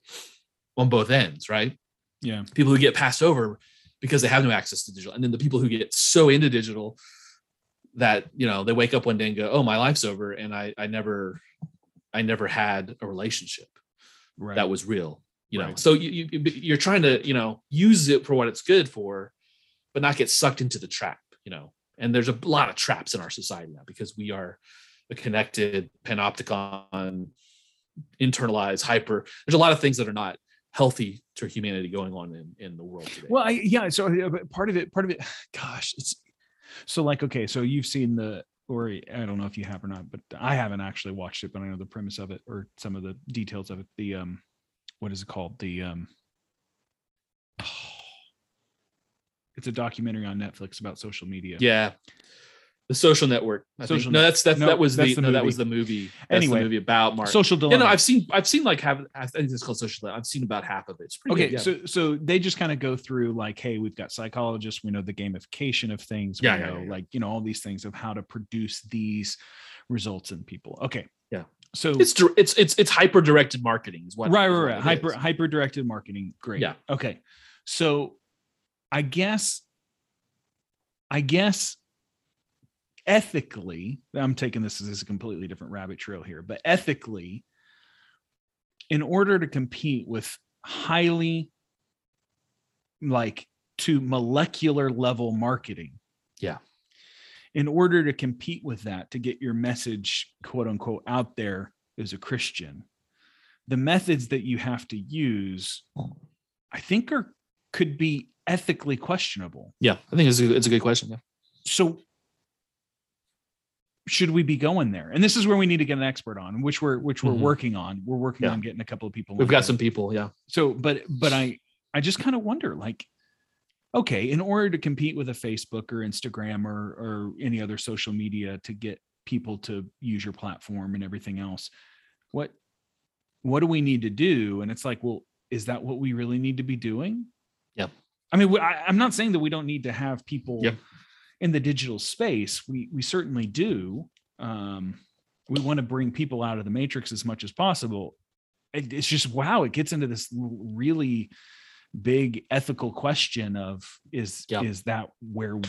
S2: on both ends, right?
S1: Yeah.
S2: People who get passed over because they have no access to digital. And then the people who get so into digital that, you know, they wake up one day and go, Oh, my life's over. And I I never I never had a relationship right. that was real. You know, right. so you, you you're trying to, you know, use it for what it's good for, but not get sucked into the trap, you know. And there's a lot of traps in our society now because we are a connected panopticon internalized hyper there's a lot of things that are not healthy to humanity going on in, in the world today.
S1: Well, I, yeah. So part of it, part of it, gosh, it's so like, okay, so you've seen the, or I don't know if you have or not, but I haven't actually watched it, but I know the premise of it or some of the details of it. The, um, what is it called? The, um, it's a documentary on Netflix about social media.
S2: Yeah the social network. I social no, that's that's no, that was that's the, the no, that was the movie. That's anyway, the movie about Mark.
S1: Social dilemma.
S2: Yeah, no, I've seen I've seen like have I think it's called social. Dilemma. I've seen about half of it. It's
S1: okay. Good, yeah. So so they just kind of go through like, hey, we've got psychologists. We know the gamification of things. We
S2: yeah,
S1: know
S2: yeah, yeah,
S1: like you know all these things of how to produce these results in people. Okay.
S2: Yeah.
S1: So
S2: it's it's it's it's hyper directed marketing is what
S1: right right right hyper hyper directed marketing. Great.
S2: Yeah.
S1: Okay. So I guess I guess ethically, I'm taking this as a completely different rabbit trail here, but ethically, in order to compete with highly like to molecular level marketing.
S2: Yeah.
S1: in order to compete with that to get your message quote unquote out there as a christian the methods that you have to use i think are could be ethically questionable
S2: Yeah, I think it's a, it's a good question. Yeah.
S1: so should we be going there and this is where we need to get an expert on which we're which we're
S2: Mhm.
S1: working on we're working
S2: Yeah.
S1: on getting a couple of people
S2: We've got
S1: there.
S2: some people. Yeah.
S1: so but but i i just kind of wonder like okay in order to compete with a facebook or instagram or or any other social media to get people to use your platform and everything else what what do we need to do and it's like well is that what we really need to be doing
S2: Yeah.
S1: i mean I, i'm not saying that we don't need to have people
S2: Yep.
S1: In the digital space we we certainly do um we want to bring people out of the matrix as much as possible it- it's just wow it gets into this really big ethical question of is
S2: Yeah.
S1: is that where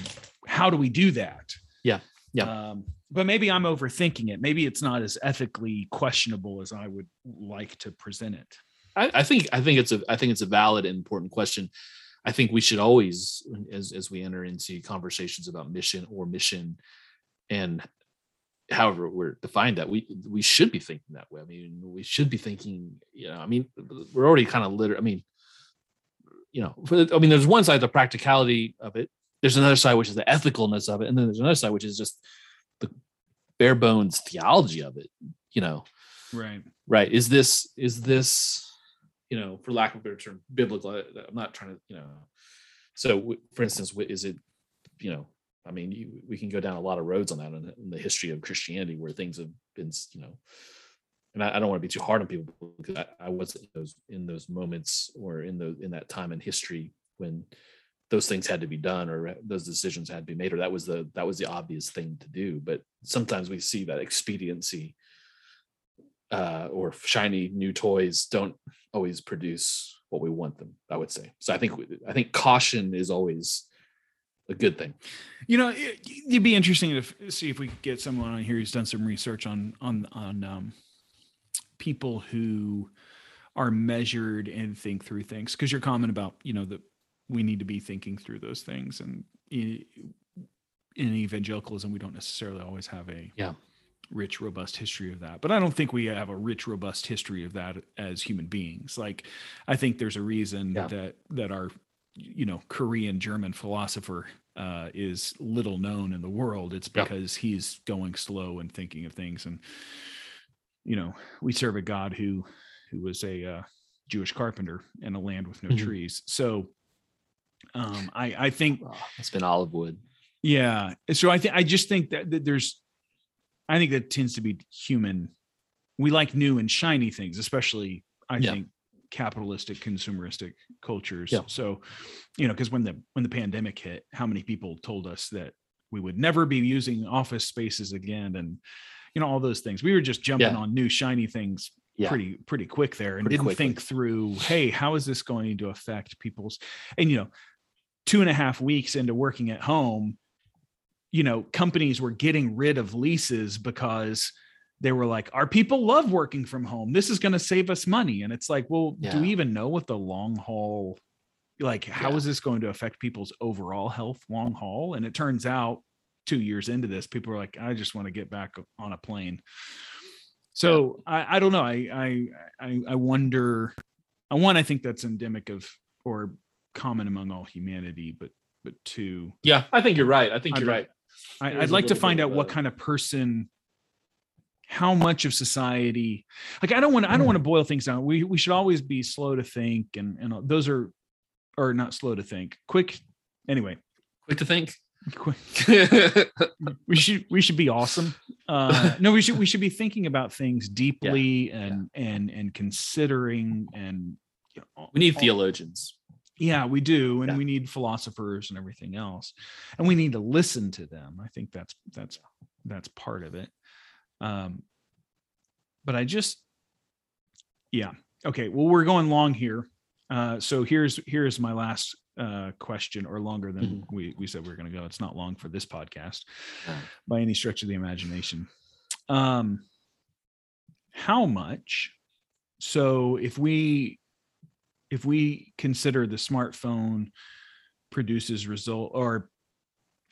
S1: how do we do that
S2: Yeah. Yeah.
S1: um but maybe i'm overthinking it maybe it's not as ethically questionable as i would like to present it
S2: I, I think I think it's a I think it's a valid and important question. I think we should always, as as we enter into conversations about mission or mission, and however we're defined that we we should be thinking that way. I mean, we should be thinking. You know, I mean, we're already kind of literate. I mean, you know, for the, I mean, there's one side the practicality of it. There's another side which is the ethicalness of it, and then there's another side which is just the bare bones theology of it. You know,
S1: right
S2: right is this is this you know for lack of a better term biblical I- i'm not trying to you know. So for instance is it you know i mean you, we can go down a lot of roads on that in, the- in the history of christianity where things have been you know. And i, I don't want to be too hard on people because i, I wasn't in those in those moments or in the in that time in history when those things had to be done or uh, those decisions had to be made or that was the that was the obvious thing to do. But sometimes we see that expediency uh, or shiny new toys don't always produce what we want them. I would say. So I think I think caution is always a good thing.
S1: you know it, it'd be interesting to f- see if we could get someone on here who's done some research on on on um people who are measured and think through things because your comment about you know that we need to be thinking through those things and i- in evangelicalism we don't necessarily always have a
S2: Yeah.
S1: Rich robust history of that but i don't think we have a rich robust history of that as human beings like i think there's a reason
S2: Yeah.
S1: that that our you know korean german philosopher uh, is little known in the world it's
S2: Yeah.
S1: because he's going slow and thinking of things and you know we serve a god who who was a uh, jewish carpenter in a land with no
S2: Mhm.
S1: trees so um i i think
S2: Oh, it's been olive wood.
S1: yeah. So I think I just think that, that there's I think that tends to be human. We like new and shiny things, especially I
S2: Yeah.
S1: think capitalistic consumeristic cultures.
S2: Yeah.
S1: So, you know, because when the when the pandemic hit, how many people told us that we would never be using office spaces again and you know all those things. We were just jumping
S2: Yeah.
S1: on new shiny things
S2: Yeah.
S1: pretty pretty quick there and
S2: Pretty
S1: didn't
S2: quickly.
S1: think through, hey, how is this going to affect people's and you know, two and a half weeks into working at home, you know, companies were getting rid of leases because they were like, our people love working from home. This is going to save us money. And it's like, well, do we even know what the long haul, like, how is
S2: Yeah.
S1: this going to affect people's overall health long haul? And it turns out two years into this, people are like, I just want to get back on a plane. So I, I don't know. I, I, I, I wonder, I one, I think that's endemic of, or common among all humanity, but, but two,
S2: Yeah, I think you're right. I think
S1: I'd
S2: you're
S1: like-
S2: right.
S1: I, I'd like to find out what kind of person, how much of society, like I don't want, I don't want to boil things down. We we should always be slow to think, and and those are, or not slow to think, quick. Anyway,
S2: Quick to think.
S1: quick. We should we should be awesome. Uh, no, we should we should be thinking about things deeply and and and considering and. You know,
S2: we need
S1: all-
S2: theologians.
S1: Yeah, we do, and
S2: Yeah.
S1: we need philosophers and everything else, and we need to listen to them. I think that's that's that's part of it. Um, but I just, yeah, okay. Well, we're going long here, uh, so here's here's my last uh, question, or longer than
S2: Mhm.
S1: we we said we are going to go. It's not long for this podcast
S2: Yeah.
S1: by any stretch of the imagination. Um, how much? So if we if we consider the smartphone produces result or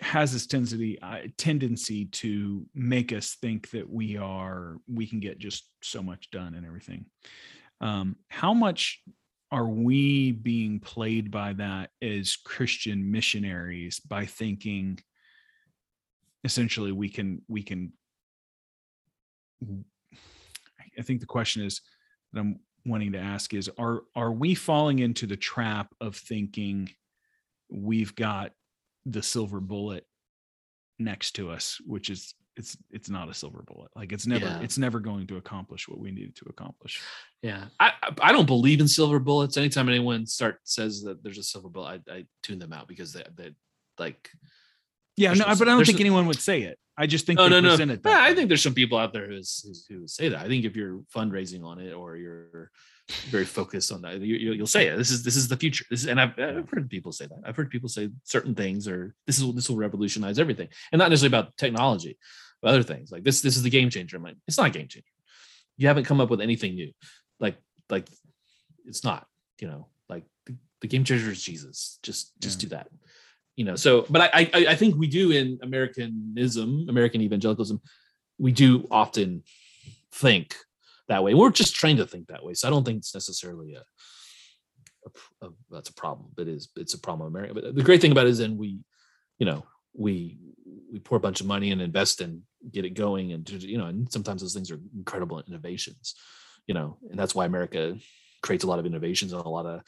S1: has this tendency uh, tendency to make us think that we are we can get just so much done and everything. Um, how much are we being played by that as Christian missionaries by thinking essentially we can we can I think the question is that I'm wanting to ask is are are we falling into the trap of thinking we've got the silver bullet next to us which is it's it's not a silver bullet like it's never
S2: Yeah.
S1: it's never going to accomplish what we needed to accomplish
S2: Yeah, I I- I don't believe in silver bullets. Anytime anyone start says that there's a silver bullet, I, I tune them out because they they like.
S1: Yeah
S2: There's
S1: no
S2: no-
S1: but i don't think
S2: no-
S1: anyone would say it i just think
S2: No, no, no. Yeah, I think there's some people out there who's, who's who say that. I think if you're fundraising on it or you're very focused on that, you, you, you'll say it. This is this is the future. This is, and I've, I've heard people say that. I've heard people say certain things or this is this will revolutionize everything, and not necessarily about technology, but other things like this. This is the game changer. I'm like, it's not a game changer. You haven't come up with anything new. Like like it's not. You know, like the, the game changer is Jesus. Just just
S1: Yeah.
S2: do that. You know. So, but I I, I think we do in Americanism, American evangelicalism, we do often think that way. We're just trained to think that way. So I don't think it's necessarily a, a, a that's a problem. But it is it's a problem in America. But the great thing about it is then we, you know, we we pour a bunch of money and invest and get it going and you know, and sometimes those things are incredible innovations, you know, and that's why America creates a lot of innovations and a lot of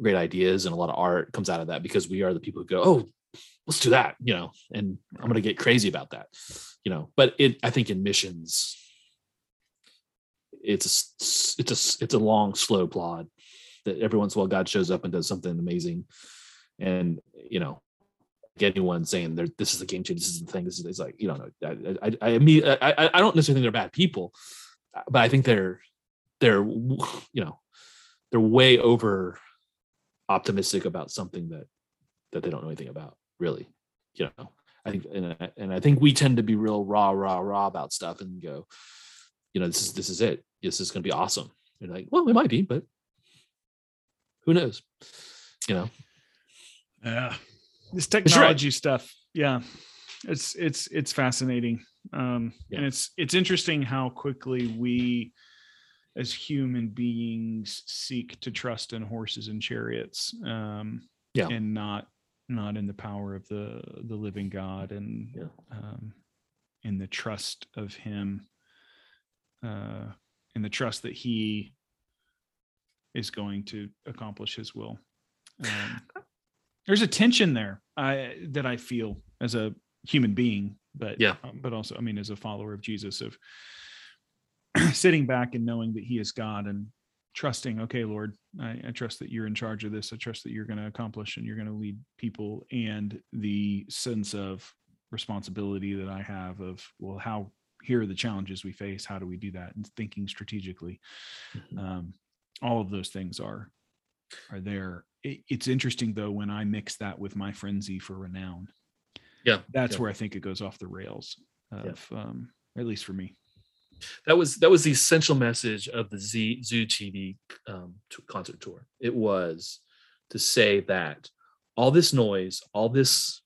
S2: great ideas and a lot of art comes out of that because we are the people who go, oh, let's do that, you know, and I'm going to get crazy about that, you know. But it, I think, in missions, it's a, it's a it's a long, slow plod that every once in a while God shows up and does something amazing, and you know, anyone saying there, this is the game changer, this is the thing, this is like you know. I I I I I don't necessarily think they're bad people, but I think they're they're you know they're way over optimistic about something that that they don't know anything about really you know i think and I, and I think we tend to be real raw raw raw about stuff and go you know this is this is it this is going to be awesome you're like well it might be but who knows you know
S1: Yeah. This
S2: you're right.
S1: technology stuff. Yeah. It's it's it's fascinating. Um
S2: Yeah.
S1: and it's it's interesting how quickly we as human beings seek to trust in horses and chariots. Um
S2: Yeah.
S1: and not not in the power of the the living God and
S2: Yeah.
S1: um in the trust of him uh in the trust that he is going to accomplish his will. Um, there's a tension there I, that I feel as a human being, but
S2: Yeah.
S1: um, but also I mean as a follower of Jesus of sitting back and knowing that He is God and trusting. Okay, Lord, I, I trust that you're in charge of this. I trust that you're going to accomplish and you're going to lead people, and the sense of responsibility that I have of well, how here are the challenges we face. How do we do that? And thinking strategically
S2: Mhm.
S1: um, all of those things are are there it, it's interesting though when i mix that with my frenzy for renown
S2: Yeah,
S1: that's
S2: yeah.
S1: where i think it goes off the rails of um at least for me
S2: that was that was the essential message of the Z Zoo TV um, concert tour. It was to say that all this noise, all this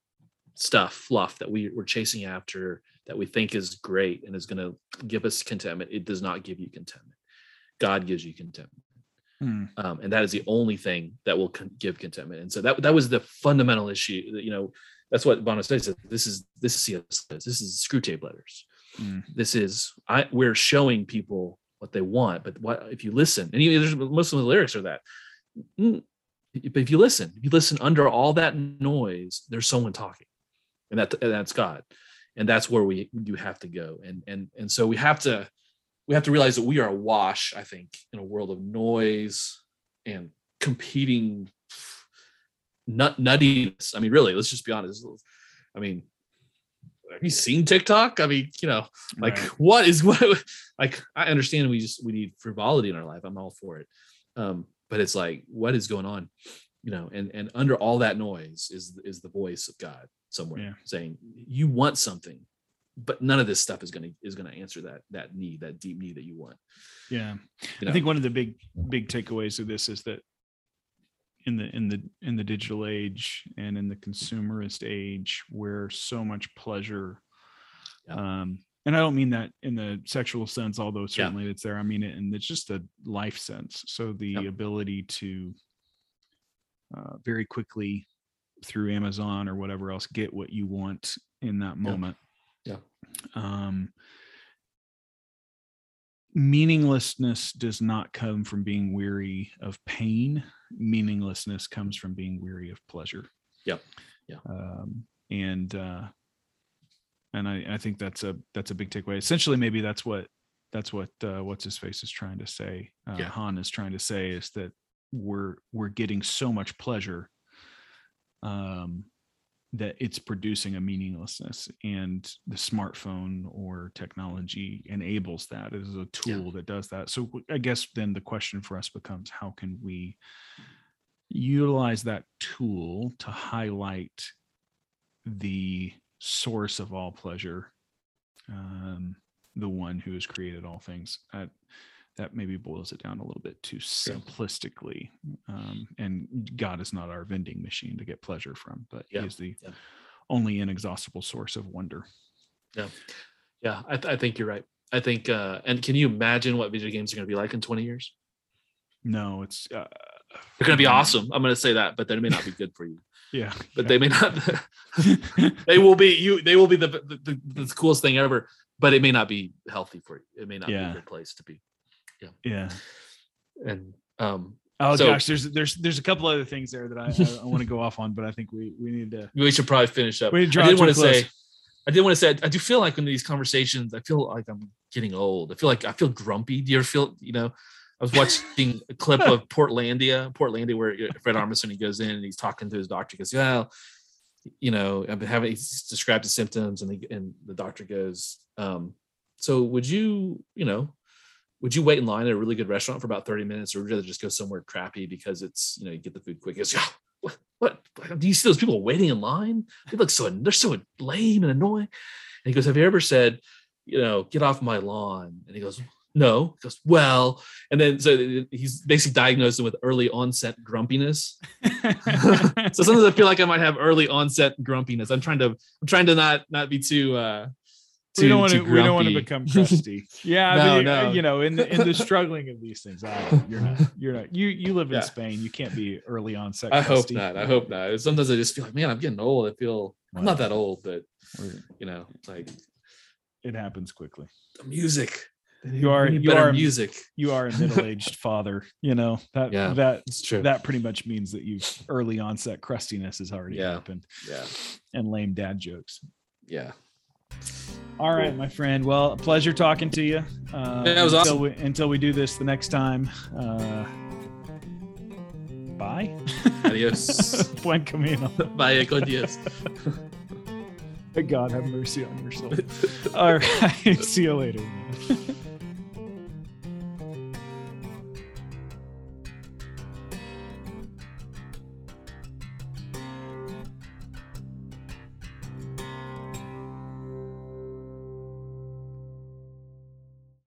S2: stuff, fluff that we were chasing after, that we think is great and is going to give us contentment, it does not give you contentment. God gives you contentment,
S1: Hmm.
S2: um, and that is the only thing that will con- give contentment. And so that that was the fundamental issue. That, you know, that's what Bono said. This is this is C.S. This is Screwtape Letters
S1: Mm.
S2: this is I we're showing people what they want, but what if you listen? And there's most of the lyrics are that. Mm, But if you listen, if you listen under all that noise, there's someone talking, and that and that's God, and that's where we you have to go. And and and so we have to we have to realize that we are awash. I think in a world of noise and competing nut nuttiness. I mean, really, let's just be honest. I mean, have you seen TikTok? I mean, you know, like
S1: Right.
S2: what is what like I understand we just we need frivolity in our life. I'm all for it. Um, but it's like, what is going on? You know, and and under all that noise is is the voice of God somewhere
S1: Yeah.
S2: saying, You want something, but none of this stuff is gonna is gonna answer that that need, that deep need that you want.
S1: yeah
S2: You
S1: i think one of the big big takeaways of this is that in the in the in the digital age and in the consumerist age where so much pleasure
S2: Yeah.
S1: um and i don't mean that in the sexual sense although
S2: Yeah.
S1: certainly it's there i mean it in it's just a life sense so the
S2: Yep.
S1: ability to uh, very quickly through amazon or whatever else get what you want in that moment
S2: Yeah.
S1: um meaninglessness does not come from being weary of pain meaninglessness comes from being weary of pleasure
S2: Yep. Yeah.
S1: um, and uh and I, I think that's a that's a big takeaway essentially maybe that's what that's what uh what's his face is trying to say uh,
S2: Yeah.
S1: han is trying to say is that we're we're getting so much pleasure um that it's producing a meaninglessness and the smartphone or technology enables that as a tool that does that. So i guess then the question for us becomes how can we utilize that tool to highlight the source of all pleasure um, the one who has created all things? That that maybe boils it down a little bit too simplistically um, and god is not our vending machine to get pleasure from but
S2: Yeah,
S1: he is the
S2: yeah.
S1: only inexhaustible source of wonder
S2: Yeah, yeah, I, th- I think you're right. I think, uh, and can you imagine what video games are going to be like in 20 years?
S1: no it's uh,
S2: They're going to be
S1: mm,
S2: awesome. I'm going to say that, but they may not be good for you.
S1: yeah
S2: But they may not. they will be you. They will be the, the the the coolest thing ever. But it may not be healthy for you. It may not be a good place to be.
S1: Yeah yeah
S2: And um,
S1: oh
S2: So-
S1: gosh there's there's there's a couple other things there that i i, I want to go off on but i think we we need to
S2: we should probably finish up.
S1: we draw
S2: I did want to
S1: close.
S2: say. I did want to say. I do feel like in these conversations, I feel like I'm getting old. I feel like I feel grumpy. Do you ever feel? You know, I was watching a clip of Portlandia, Portlandia, where Fred Armisen he goes in and he's talking to his doctor. He goes, "Well, you know, I've been having." He's described the symptoms, and the and the doctor goes, um, "So would you, you know, would you wait in line at a really good restaurant for about 30 minutes, or would you rather just go somewhere crappy because it's, you know, you get the food quick?" Goes, "Yeah, what, what? Do you see those people waiting in line? They look so they're so lame and annoying." And he goes, "Have you ever said, you know, get off my lawn?" And he goes, "No." He goes, "Well," and then so he's basically diagnosed with early onset grumpiness. so sometimes I feel like I might have early onset grumpiness. I'm trying to I'm trying to not not be too uh too,
S1: we don't want to. We don't want to become crusty. Yeah,
S2: No,
S1: mean,
S2: no.
S1: you know, in the in the struggling of these things, I you're not. You're not. You you live in
S2: Yeah.
S1: Spain. You can't be early on onset.
S2: I hope not. I hope not. Sometimes I just feel like, man, I'm getting old. I feel I'm not that old, but you know, it's like
S1: It happens quickly.
S2: the music.
S1: You are- you are-
S2: music.
S1: You are a middle-aged father. You know that
S2: Yeah.
S1: that
S2: true.
S1: that pretty much means that you've early onset crustiness has already
S2: Yeah.
S1: happened
S2: yeah.
S1: and lame dad jokes.
S2: Yeah.
S1: All right,
S2: Cool.
S1: my friend. Well, a pleasure talking to you. Uh,
S2: Yeah, it was
S1: until
S2: awesome.
S1: We, until we do this the next time. Uh, bye.
S2: Adios.
S1: Buen camino.
S2: Bye, con Dios.
S1: God have mercy on your soul. All right. See you later. man.